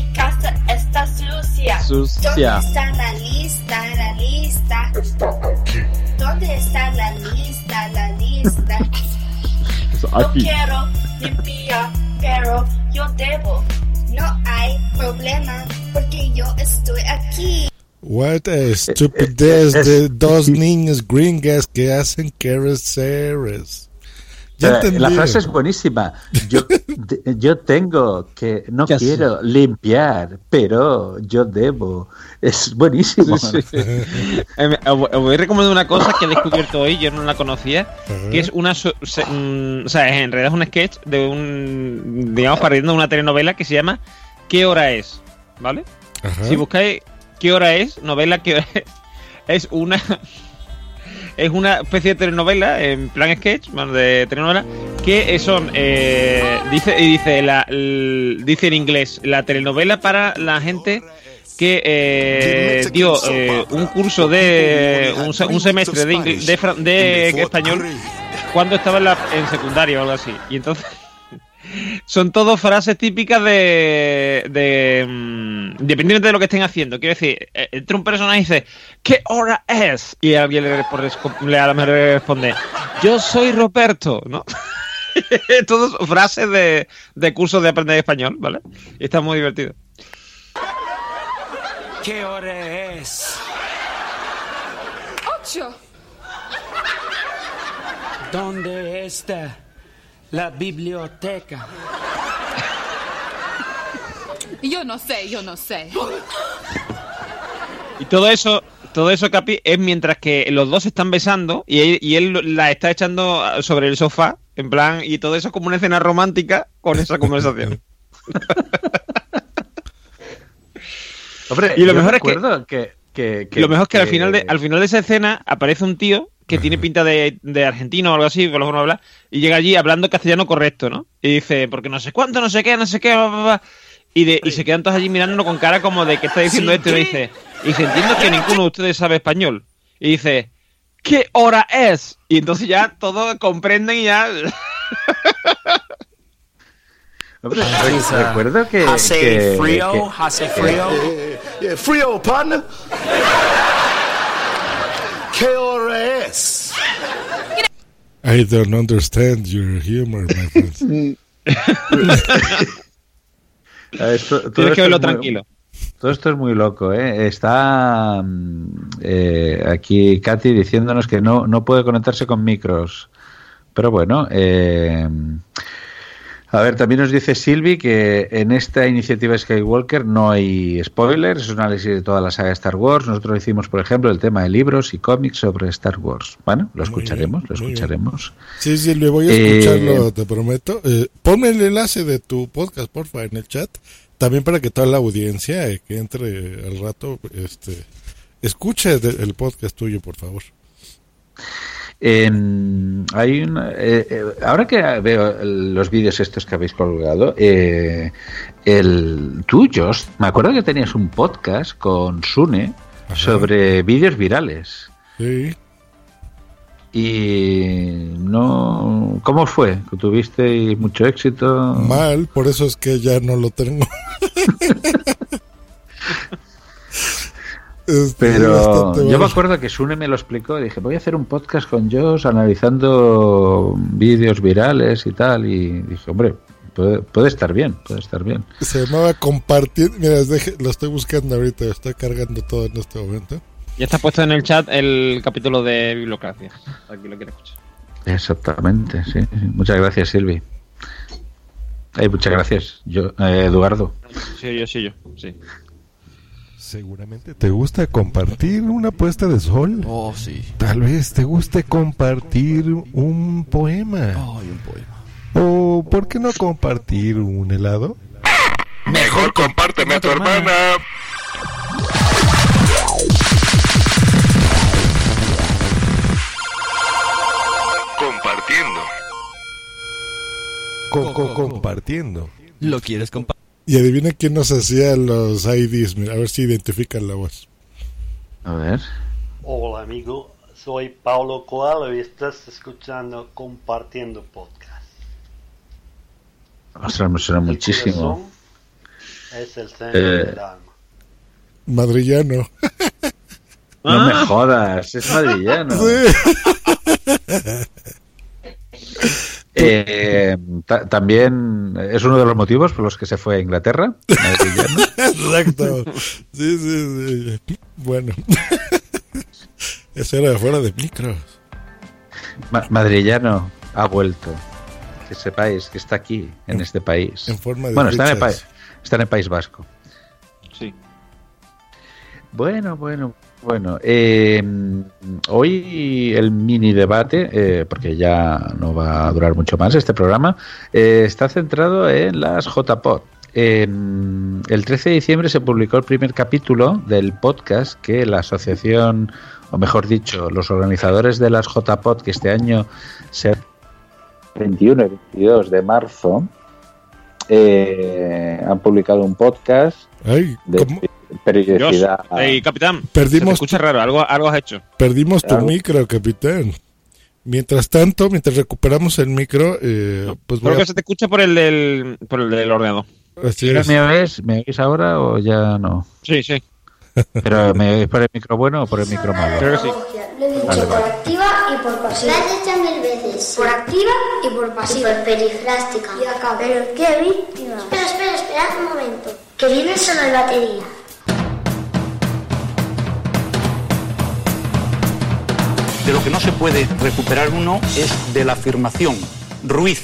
Speaker 26: casa está sucia.
Speaker 2: Sucia.
Speaker 26: ¿Dónde está la lista? La lista. ¿Dónde está la lista? La lista. No
Speaker 2: Aquí.
Speaker 26: quiero limpiar, pero yo debo. No hay problema, porque yo estoy aquí.
Speaker 4: What a stupidez de dos niños gringas que hacen careceres. Ya
Speaker 2: Eh, la frase es buenísima. Yo, de- yo tengo que, no
Speaker 5: Ya
Speaker 2: quiero limpiar, pero yo debo. Es buenísimo.
Speaker 5: Sí, sí. Eh, me- os voy- a recomendar una cosa que he descubierto hoy, yo no la conocía, que es una, so- se- mm, o sea, en realidad es un sketch de un, digamos, partiendo de una telenovela que se llama ¿Qué hora es? ¿Vale? Si buscáis ¿Qué hora es? Novela ¿Qué hora es? Es una es una especie de telenovela en plan sketch, bueno, de telenovela que son eh, dice dice la dice en inglés la telenovela para la gente que eh, dio eh, un curso de un, un semestre de, de, de español cuando estaba en, la, en secundaria o algo así. Y entonces son todo frases típicas de, de mm, independientemente de lo que estén haciendo. Quiero decir, eh, entra un personaje y dice, ¿qué hora es? Y alguien le, le a lo mejor le responde, yo soy Roberto, ¿no? Todos frases de, de cursos de aprender español, ¿vale? Y está muy divertido.
Speaker 31: ¿Qué hora es?
Speaker 32: Ocho.
Speaker 31: ¿Dónde está la biblioteca?
Speaker 32: Yo no sé, yo no sé.
Speaker 5: Y todo eso, todo eso, Capi, es mientras que los dos se están besando y él, y él la está echando sobre el sofá, en plan, y todo eso es como una escena romántica con esa conversación.
Speaker 2: Hombre,
Speaker 5: Y lo
Speaker 2: yo
Speaker 5: mejor es que-
Speaker 2: que, que- que-
Speaker 5: lo mejor es que, al final de, al final de esa escena aparece un tío que tiene pinta de, de argentino o algo así, por lo que no habla, y llega allí hablando castellano correcto, ¿no? Y dice, porque no sé cuánto, no sé qué, no sé qué, bla, bla, bla". Y, de, y se quedan todos allí mirándolo con cara como de que está diciendo
Speaker 31: Sí,
Speaker 5: esto y le
Speaker 31: ¿qué?
Speaker 5: dice, y dice, entiendo que ninguno de ustedes sabe español. Y dice, ¿qué hora es? Y entonces ya todos comprenden y ya...
Speaker 2: Hombre, recuerdo que.
Speaker 31: hace
Speaker 2: que-
Speaker 31: frío,
Speaker 2: que-
Speaker 31: hace frío.
Speaker 33: Yeah, frío, partner. ¿Qué hora es?
Speaker 4: I don't understand your humor, my friend.
Speaker 2: Esto-
Speaker 5: Tienes que
Speaker 2: esto
Speaker 5: verlo
Speaker 2: es muy-
Speaker 5: tranquilo.
Speaker 2: Todo esto es muy loco, ¿eh? Está mm, eh, aquí Katy diciéndonos que no, no puede conectarse con micros. Pero bueno, eh, a ver, también nos dice Silvi que en esta iniciativa Skywalker no hay spoilers, es un análisis de toda la saga de Star Wars. Nosotros hicimos, por ejemplo, el tema de libros y cómics sobre Star Wars. Bueno, lo escucharemos, lo escucharemos.
Speaker 4: Sí, sí, le voy a
Speaker 2: Eh,
Speaker 4: escucharlo, te prometo. Eh, ponme el enlace de tu podcast, porfa, en el chat. También para que toda la audiencia eh, que entre al rato este, escuche el podcast tuyo, por favor.
Speaker 2: Hay una- eh, eh, ahora que veo los vídeos estos que habéis colgado, eh, el tuyos, me acuerdo que tenías un podcast con Sune sobre vídeos virales.
Speaker 4: Sí.
Speaker 2: Y no, ¿cómo fue? ¿Tuviste mucho éxito?
Speaker 4: Mal, por eso es que ya no lo tengo. Este,
Speaker 2: Pero
Speaker 4: bastante
Speaker 2: yo me acuerdo que Sune me lo explicó. Dije, voy a hacer un podcast con Josh analizando vídeos virales y tal. Y dije, hombre, puede, puede estar bien, puede estar bien.
Speaker 4: Se llamaba compartir. Mira, lo estoy buscando ahorita, estoy cargando todo en este momento.
Speaker 5: Ya está puesto en el chat el capítulo de bibliocracia. Aquí lo quiero escuchar.
Speaker 2: Exactamente, sí. sí. Muchas gracias, Silvi. Ay, muchas gracias, yo, eh, Eduardo.
Speaker 5: Sí, yo, sí, yo. Sí.
Speaker 34: Seguramente te gusta compartir una puesta de sol.
Speaker 35: Oh, sí.
Speaker 34: Tal vez te guste compartir un poema.
Speaker 35: Ay, un poema.
Speaker 34: O ¿por qué no compartir un helado?
Speaker 31: Me
Speaker 36: Mejor compárteme a tu hermana. Compartiendo.
Speaker 34: Co- co- compartiendo.
Speaker 37: ¿Lo quieres compartir?
Speaker 4: Y adivina quién nos hacía los IDs. Mira, a ver si identifican la voz.
Speaker 2: A ver.
Speaker 38: Hola amigo, soy Paulo Coelho y estás escuchando Compartiendo Podcast.
Speaker 2: Ostras, me suena
Speaker 38: El
Speaker 2: muchísimo.
Speaker 38: Es el centro
Speaker 2: Eh.
Speaker 38: del alma.
Speaker 4: Madrillano.
Speaker 2: No
Speaker 38: Ah.
Speaker 2: me jodas, es madrillano. Eh, ta- también es uno de los motivos por los que se fue a Inglaterra.
Speaker 4: Exacto. Sí, sí, sí. Bueno. Eso era fuera de micros.
Speaker 2: Ma- madrillano ha vuelto. Que sepáis que está aquí, en este país.
Speaker 4: En forma de
Speaker 2: bueno, está en, el está en el País Vasco.
Speaker 5: Sí.
Speaker 2: Bueno, bueno, bueno. eh, hoy el mini debate, eh, porque ya no va a durar mucho más este programa, eh, está centrado en las JPod. En el 13 de diciembre se publicó el primer capítulo del podcast que la asociación, o mejor dicho, los organizadores de las JPod, que este año se 21 y 22 de marzo, eh, han publicado un podcast
Speaker 4: Ay,
Speaker 2: de periodicidad.
Speaker 5: Josh, ey, capitán.
Speaker 4: Perdimos
Speaker 5: Se te escucha raro, algo, algo has hecho.
Speaker 4: Perdimos tu
Speaker 2: Claro.
Speaker 4: micro, capitán. Mientras tanto, mientras recuperamos el micro, eh, pues voy
Speaker 5: Creo
Speaker 4: a...
Speaker 5: que se te escucha por el del, por el del ordenador.
Speaker 4: Así es.
Speaker 2: ¿Me oís? ¿Me oís ahora o ya no?
Speaker 5: Sí, sí.
Speaker 2: ¿Pero me oís por el micro bueno o por el micro malo?
Speaker 5: Creo que sí.
Speaker 39: Lo he dicho
Speaker 2: Vale,
Speaker 39: por
Speaker 2: vale.
Speaker 39: activa y por pasiva. Lo has dicho mil veces. Por activa y por pasiva. Y por perifrástica. Y acá. Pero qué víctima. Espera, espera, espera un momento. Que viene solo de batería.
Speaker 40: De lo que no se puede recuperar uno es de la afirmación. Ruiz.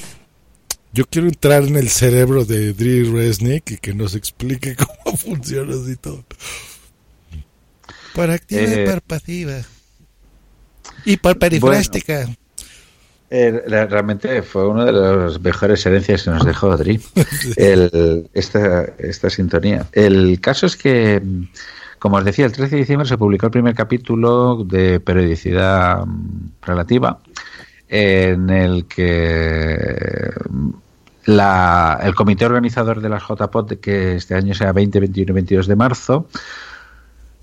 Speaker 4: Yo quiero entrar en el cerebro de Dri Resnick y que nos explique cómo funciona así todo. Por activa
Speaker 2: Eh,
Speaker 4: y por pasiva. Y por perifrástica.
Speaker 2: Eh, la- realmente fue una de las mejores herencias que nos dejó Adri, el- esta, esta sintonía. El caso es que, como os decía, el 13 de diciembre se publicó el primer capítulo de periodicidad mm, relativa, en el que mm, la- el comité organizador de las JPOT, que este año sea 20, 21 y 22 de marzo,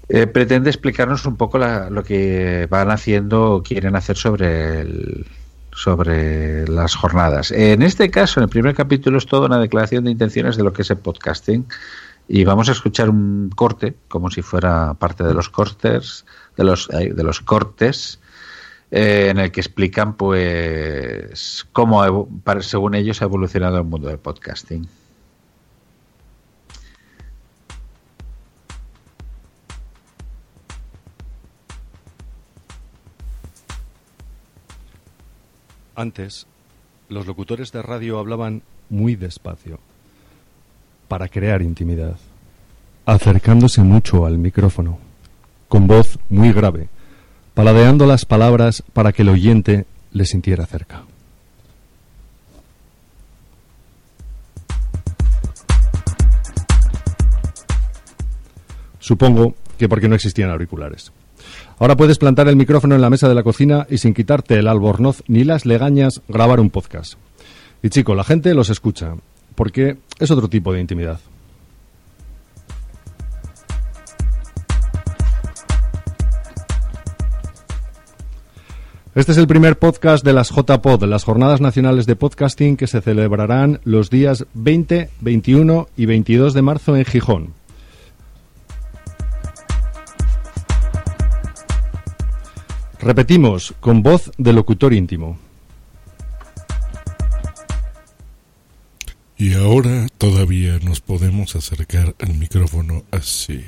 Speaker 2: eh, pretende explicarnos un poco la- lo que van haciendo o quieren hacer sobre sobre las jornadas. En este caso, en el primer capítulo es toda una declaración de intenciones de lo que es el podcasting y vamos a escuchar un corte como si fuera parte de los cortes de los de los cortes eh, en el que explican pues cómo según ellos ha evolucionado el mundo del podcasting.
Speaker 41: Antes, los locutores de radio hablaban muy despacio, para crear intimidad, acercándose mucho al micrófono, con voz muy grave, paladeando las palabras para que el oyente le sintiera cerca. Supongo que porque no existían auriculares. Ahora puedes plantar el micrófono en la mesa de la cocina y sin quitarte el albornoz ni las legañas grabar un podcast. Y chico, la gente los escucha, porque es otro tipo de intimidad. Este es el primer podcast de las JPod, las Jornadas Nacionales de Podcasting que se celebrarán los días 20, 21 y 22 de marzo en Gijón. Repetimos, con voz de locutor íntimo.
Speaker 4: Y ahora todavía nos podemos acercar al micrófono así.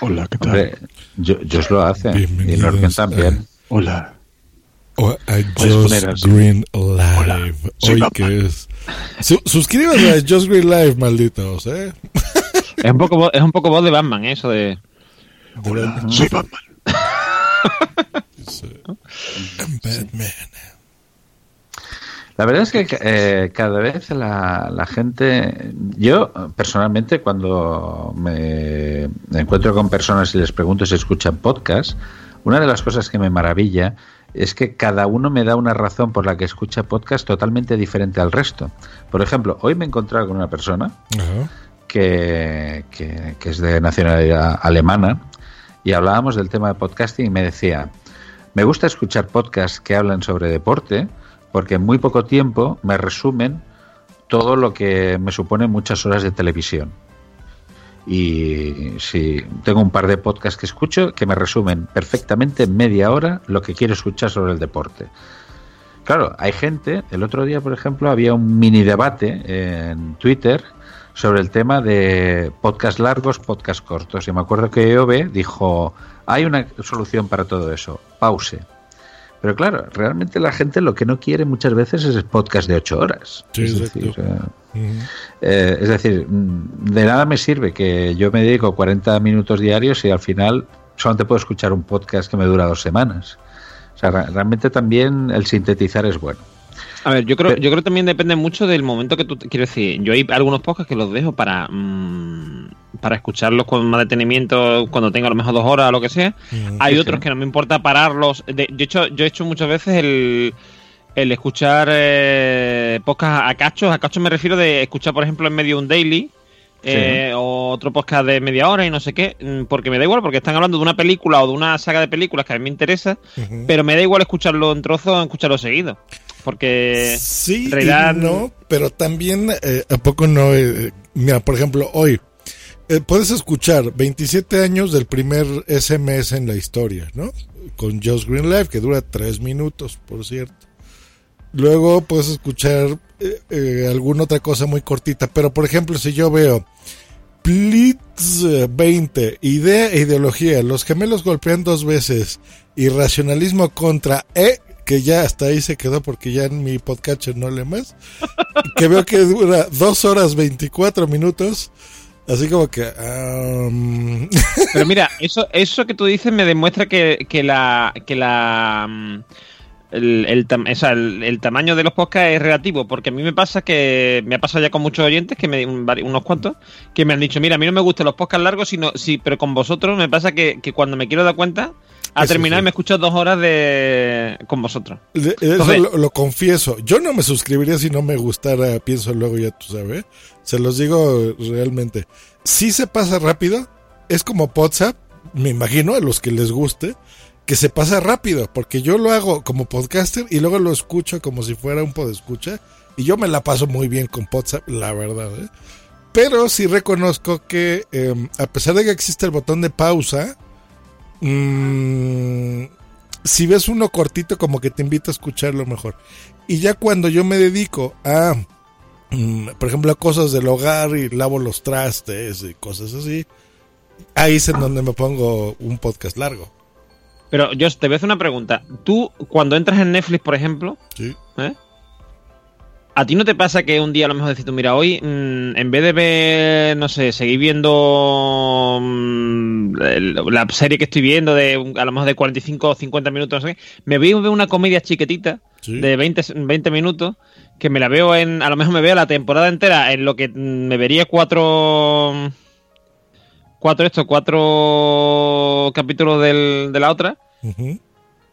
Speaker 34: Hola, ¿qué
Speaker 2: Hombre, yo, Josh lo hace y
Speaker 4: Bienvenidos
Speaker 2: Norman también.
Speaker 4: a-
Speaker 34: Hola.
Speaker 4: O a Just. Green Live.
Speaker 34: soy
Speaker 4: Hoy que es. Su- suscríbanse a Just Green Live, malditos, ¿eh?
Speaker 5: Es un poco, vo- es un poco voz de Batman, ¿eh? eso de.
Speaker 4: Hola,
Speaker 34: soy Batman.
Speaker 4: Batman.
Speaker 2: La verdad es que eh, cada vez la, la gente, yo personalmente cuando me encuentro con personas y les pregunto si escuchan podcast, una de las cosas que me maravilla es que cada uno me da una razón por la que escucha podcast totalmente diferente al resto. Por ejemplo, hoy me he encontrado con una persona que, que, que es de nacionalidad alemana y hablábamos del tema de podcasting y me decía, me gusta escuchar podcasts que hablan sobre deporte porque en muy poco tiempo me resumen todo lo que me supone muchas horas de televisión. Y si tengo un par de podcasts que escucho que me resumen perfectamente en media hora lo que quiero escuchar sobre el deporte. Claro, hay gente, el otro día, por ejemplo, había un mini debate en Twitter sobre el tema de podcast largos, podcast cortos. Y me acuerdo que EOB dijo, hay una solución para todo eso, pause. Pero claro, realmente la gente lo que no quiere muchas veces es el podcast de ocho horas.
Speaker 4: Sí,
Speaker 2: es, decir, eh, eh, es decir, mm, de nada me sirve que yo me dedico 40 minutos diarios y al final solamente puedo escuchar un podcast que me dura dos semanas. O sea, ra- realmente también el sintetizar es bueno.
Speaker 5: A ver, yo creo, yo creo que también depende mucho del momento que tú quiero decir. Yo hay algunos podcasts que los dejo para mm, para escucharlos con más detenimiento cuando tenga a lo mejor dos horas o lo que sea. hay
Speaker 2: sí,
Speaker 5: otros
Speaker 2: sí.
Speaker 5: que no me importa pararlos. De, hecho, yo he hecho muchas veces el, el escuchar eh, podcast a cachos. A cachos me refiero de escuchar, por ejemplo, en medio un daily. eh, o otro podcast de media hora y no sé qué, mm, porque me da igual, porque están hablando de una película o de una saga de películas que a mí me interesa, pero me da igual escucharlo en trozos o escucharlo seguido. Porque
Speaker 4: Sí,
Speaker 5: realidad
Speaker 4: y no, pero también, eh, ¿a poco no? eh, mira, por ejemplo, hoy eh, puedes escuchar 27 años del primer SMS en la historia, ¿no? Con Josh Green Live, que dura 3 minutos, por cierto. Luego puedes escuchar eh, eh, alguna otra cosa muy cortita, pero por ejemplo, si yo veo Blitz eh, 20, idea e ideología, los gemelos golpean dos veces y racionalismo contra E, que ya hasta ahí se quedó porque ya en mi podcast no le más, que veo que dura dos horas 24 minutos, así como que... um,
Speaker 5: Pero mira, eso, eso que tú dices me demuestra que, que la. Que la mm, el, el, tamaño de los podcasts es relativo, porque a mí me pasa que me ha pasado ya con muchos oyentes, que me, unos cuantos, que me han dicho, mira, a mí no me gustan los podcasts largos, sino sí, pero con vosotros me pasa que, que cuando me quiero dar cuenta,
Speaker 4: Eso sí.
Speaker 5: y me escucho dos horas de con vosotros.
Speaker 4: De- Eso
Speaker 5: Entonces-
Speaker 4: lo, lo confieso. Yo no me suscribiría si no me gustara, pienso luego, ya tú sabes. Se los digo realmente. Si se pasa rápido, es como WhatsApp, me imagino, a los que les guste, que se pasa rápido, porque yo lo hago como podcaster y luego lo escucho como si fuera un podescucha, y yo me la paso muy bien con WhatsApp, la verdad. ¿eh? Pero sí reconozco que, eh, a pesar de que existe el botón de pausa, mm, si ves uno cortito como que te invita a escucharlo mejor. Y ya cuando yo me dedico a, mm, por ejemplo, a cosas del hogar y lavo los trastes y cosas así, ahí es en donde me pongo un podcast largo.
Speaker 5: Pero yo te voy a hacer una pregunta. Tú, cuando entras en Netflix, por ejemplo,
Speaker 4: Sí.
Speaker 5: ¿eh? ¿A ti no te pasa que un día a lo mejor decís tú, mira, hoy mm, en vez de ver, no sé, seguir viendo mm, la serie que estoy viendo de a lo mejor de 45 o 50 minutos, no sé qué, me voy a ver una comedia chiquitita de 20, 20 minutos que me la veo en, a lo mejor me veo la temporada entera en lo que mm, me vería cuatro, cuatro esto, cuatro capítulos del- de la otra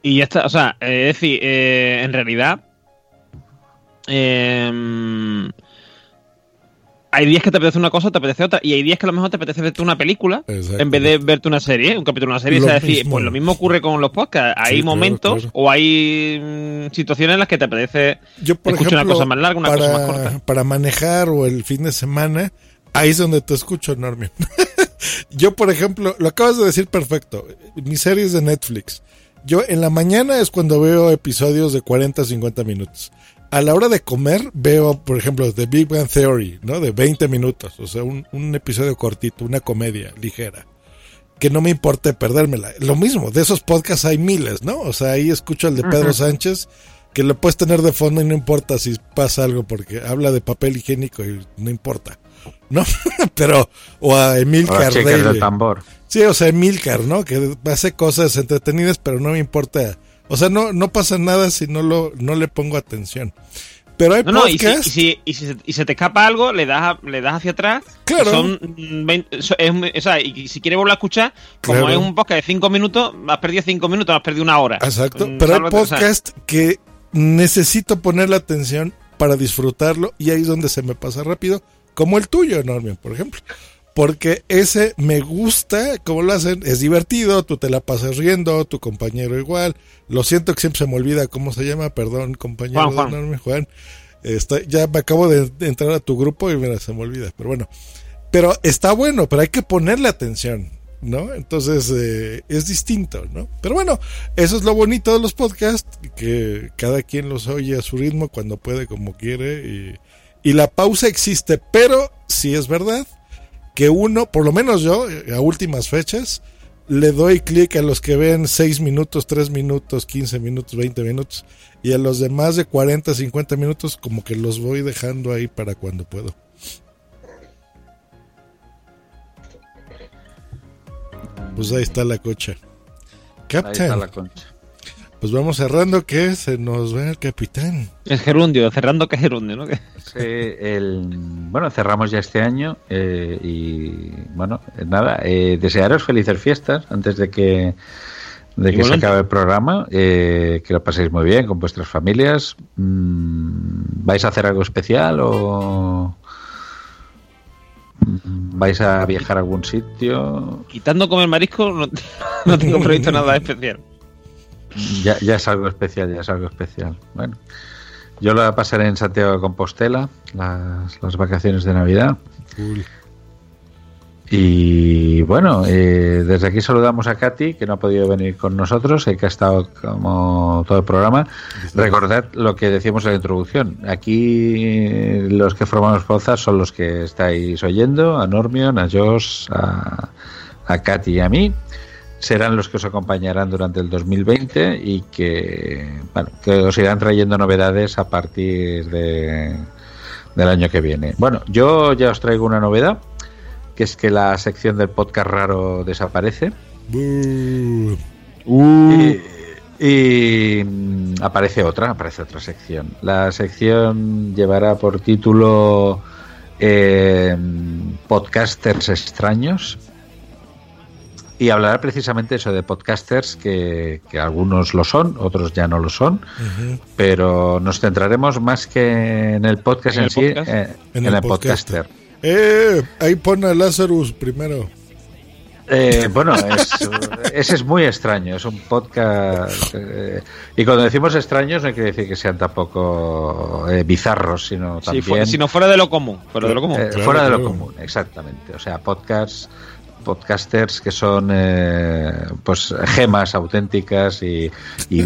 Speaker 5: y ya está, o sea, eh, es decir, eh, en realidad eh, hay días que te apetece una cosa, te apetece otra, y hay días que a lo mejor te apetece verte una película
Speaker 4: Exacto.
Speaker 5: en vez de verte una serie, un capítulo de una serie.
Speaker 4: Lo
Speaker 5: o sea, decir,
Speaker 4: mismo.
Speaker 5: pues lo mismo ocurre con los podcasts. Hay
Speaker 4: Sí,
Speaker 5: momentos
Speaker 4: claro.
Speaker 5: o hay mm, situaciones en las que te apetece
Speaker 4: Yo, por
Speaker 5: escuchar
Speaker 4: ejemplo,
Speaker 5: una cosa más larga, una
Speaker 4: para,
Speaker 5: cosa más corta.
Speaker 4: para manejar o el fin de semana, ahí es donde te escucho, Norman. Yo, por ejemplo, lo acabas de decir perfecto. Mis series de Netflix. Yo en la mañana es cuando veo episodios de 40 50 minutos. A la hora de comer veo, por ejemplo, The Big Bang Theory, ¿no? De 20 minutos. O sea, un, un episodio cortito, una comedia ligera. Que no me importe perdérmela. Lo mismo, de esos podcasts hay miles, ¿no? O sea, ahí escucho el de Pedro. Sánchez, que lo puedes tener de fondo y no importa si pasa algo, porque habla de papel higiénico y no importa. ¿No? Pero, o a
Speaker 2: O
Speaker 4: Emilcar
Speaker 2: del
Speaker 4: Daily.
Speaker 2: tambor.
Speaker 4: Sí, o sea, Emilcar, ¿no? Que hace cosas entretenidas, pero no me importa. O sea, no, no pasa nada si no, lo, no le pongo atención. Pero hay
Speaker 5: No, no, y si,
Speaker 4: podcasts.
Speaker 5: y, si, y, si y se te escapa algo, le das, a- le das hacia atrás.
Speaker 4: Claro.
Speaker 5: Son 20 so- es un- o sea, y si quieres volver a escuchar, como
Speaker 4: Claro.
Speaker 5: es un podcast de 5 minutos, has perdido 5 minutos, has perdido una hora.
Speaker 4: Exacto.
Speaker 5: Mm,
Speaker 4: Pero hay podcast que necesito poner la atención para disfrutarlo y ahí es donde se me pasa rápido, como el tuyo, Norman, por ejemplo. Porque ese me gusta, como lo hacen, es divertido, tú te la pasas riendo, tu compañero igual. Lo siento que siempre se me olvida cómo se llama, perdón, compañero
Speaker 5: Juan,
Speaker 4: de
Speaker 5: Juan.
Speaker 4: Norman, Juan. Ya me acabo de entrar a tu grupo y mira, se me olvida, pero bueno. Pero está bueno, pero hay que ponerle atención, ¿no? Entonces eh, es distinto, ¿no? Pero bueno, eso es lo bonito de los podcasts, que cada quien los oye a su ritmo, cuando puede, como quiere, y, y la pausa existe, pero sí es verdad que uno, por lo menos yo, eh, a últimas fechas, le doy clic a los que ven 6 minutos, 3 minutos, 15 minutos, 20 minutos, y a los de más de 40, 50 minutos, como que los voy dejando ahí para cuando puedo. Pues ahí está la cocha. Captain.
Speaker 2: está la concha.
Speaker 4: Pues vamos cerrando que se nos va el capitán.
Speaker 5: Es gerundio, cerrando que es gerundio, ¿no?
Speaker 2: Sí, el, bueno, cerramos ya este año eh, y bueno, nada, eh, desearos felices fiestas antes de que de que se acabe el programa, eh, que lo paséis muy bien con vuestras familias. Mm, ¿Vais a hacer algo especial o vais a viajar a algún sitio?
Speaker 5: Quitando comer marisco, no, no tengo previsto nada especial.
Speaker 2: Ya, ya es algo especial, ya es algo especial. Bueno, yo lo pasaré en Santiago de Compostela, las, las vacaciones de Navidad. Y bueno, eh, desde aquí saludamos a Katy, que no ha podido venir con nosotros, eh, que ha estado como todo el programa. Recordad lo que decíamos en la introducción. Aquí eh, los que formamos Pozas son los que estáis oyendo, a Normion, a Josh, a, a Katy y a mí. Serán los que os acompañarán durante el 2020 y que, bueno, que os irán trayendo novedades a partir de, del año que viene. Bueno, yo ya os traigo una novedad, que es que la sección del podcast raro desaparece. Y, y, mm, aparece otra, aparece otra sección. La sección llevará por título eh, Podcasters extraños y hablará precisamente eso de podcasters que, que algunos lo son, otros ya no lo son, pero nos centraremos más que en el podcast
Speaker 4: ¿En
Speaker 2: en,
Speaker 4: el
Speaker 2: sí,
Speaker 4: podcast?
Speaker 2: eh,
Speaker 4: En
Speaker 2: en,
Speaker 4: el
Speaker 2: el podcaster.
Speaker 4: Eh, ahí pone a Lazarus primero.
Speaker 2: Eh, bueno, es- ese es muy extraño, es un podcast. eh, y cuando decimos extraños no quiere decir que sean tampoco eh, bizarros, sino
Speaker 5: Si,
Speaker 2: también.
Speaker 5: fu- si no fuera de lo común, fuera de lo común.
Speaker 2: Eh, fuera de lo común, exactamente. O sea, podcasts, podcasters que son eh, pues gemas auténticas y, y,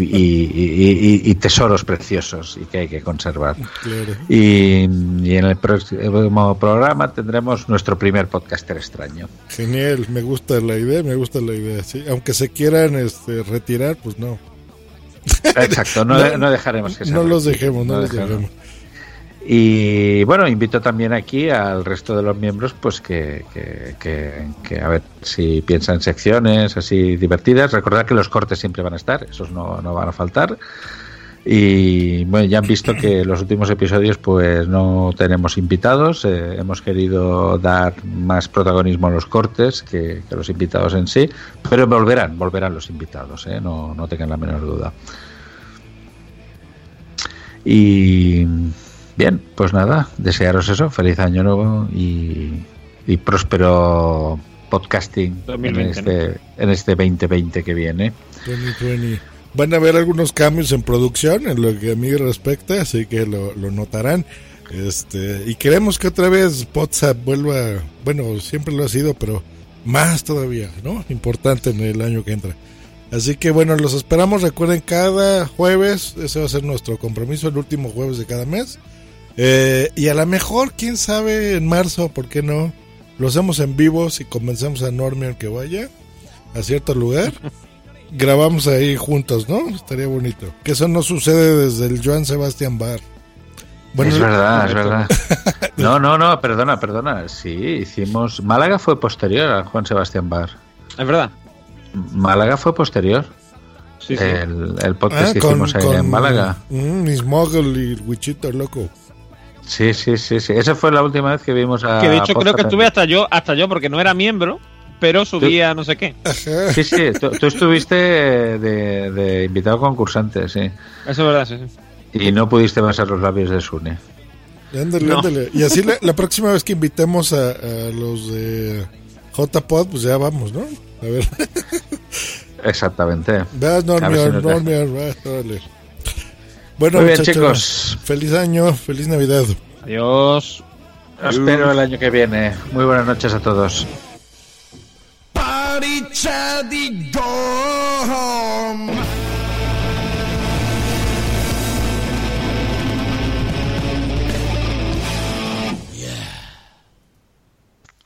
Speaker 2: y- tesoros preciosos y que hay que conservar.
Speaker 4: Claro.
Speaker 2: Y, y en el próximo programa tendremos nuestro primer podcaster extraño.
Speaker 4: Genial, me gusta la idea, me gusta la idea. Sí. Aunque se quieran este, retirar, pues no.
Speaker 2: Exacto, no, no dejaremos que se
Speaker 4: No los dejemos, no, los dejemos.
Speaker 2: Y bueno, invito también aquí al resto de los miembros pues que, que, que- que a ver si piensan secciones así divertidas. Recordad que los cortes siempre van a estar, esos no, no van a faltar. Y bueno, ya han visto que los últimos episodios pues no tenemos invitados, eh, hemos querido dar más protagonismo a los cortes que, que a los invitados en sí, pero volverán, volverán los invitados, eh, no, no tengan la menor duda. Y bien, pues nada, desearos eso, feliz año nuevo y, y próspero podcasting en
Speaker 5: 2020,
Speaker 2: este, en este 2020 que viene.
Speaker 4: 2020. Van a haber algunos cambios en producción en lo que a mí respecta, así que lo, lo notarán. Este, y queremos que otra vez WhatsApp vuelva, bueno, siempre lo ha sido, pero más todavía, ¿no? Importante en el año que entra. Así que bueno, los esperamos, recuerden, cada jueves, ese va a ser nuestro compromiso, el último jueves de cada mes. Eh, y a lo mejor, quién sabe, en marzo, ¿por qué no? Lo hacemos en vivo si convencemos a Normion que vaya a cierto lugar. Grabamos ahí juntos, ¿no? Estaría bonito. Que eso no sucede desde el Joan Sebastián Bar.
Speaker 2: es verdad, es verdad. No, no, no, perdona, perdona. Sí, hicimos. Málaga fue posterior a Juan Sebastián Bar.
Speaker 5: Es verdad.
Speaker 2: Málaga fue posterior.
Speaker 5: Sí, sí.
Speaker 2: El, el podcast
Speaker 4: Ah,
Speaker 2: que hicimos ahí en Málaga.
Speaker 4: mm, Miss Mogul y el Wichito loco.
Speaker 2: Sí, sí, sí, sí. Esa fue la última vez que vimos a.
Speaker 5: que de hecho creo que estuve hasta yo, hasta yo, porque no era miembro, pero subía no sé qué.
Speaker 2: Sí, sí, tú, tú estuviste de, de invitado concursante, sí.
Speaker 5: Eso es verdad, sí, sí.
Speaker 2: Y no pudiste besar los labios de Sune.
Speaker 4: Ándale,
Speaker 5: No.
Speaker 4: ándale. Y así la, la próxima vez que invitemos a, a los de JPod, pues ya vamos, ¿no? A ver.
Speaker 2: Exactamente.
Speaker 4: Veas,
Speaker 2: A ver si deja.
Speaker 4: Normion, va, órale. Bueno,
Speaker 2: Muy bien, chicos.
Speaker 4: Feliz año, feliz Navidad.
Speaker 5: Adiós.
Speaker 2: Espero el año que viene. Muy buenas noches a todos.
Speaker 33: Party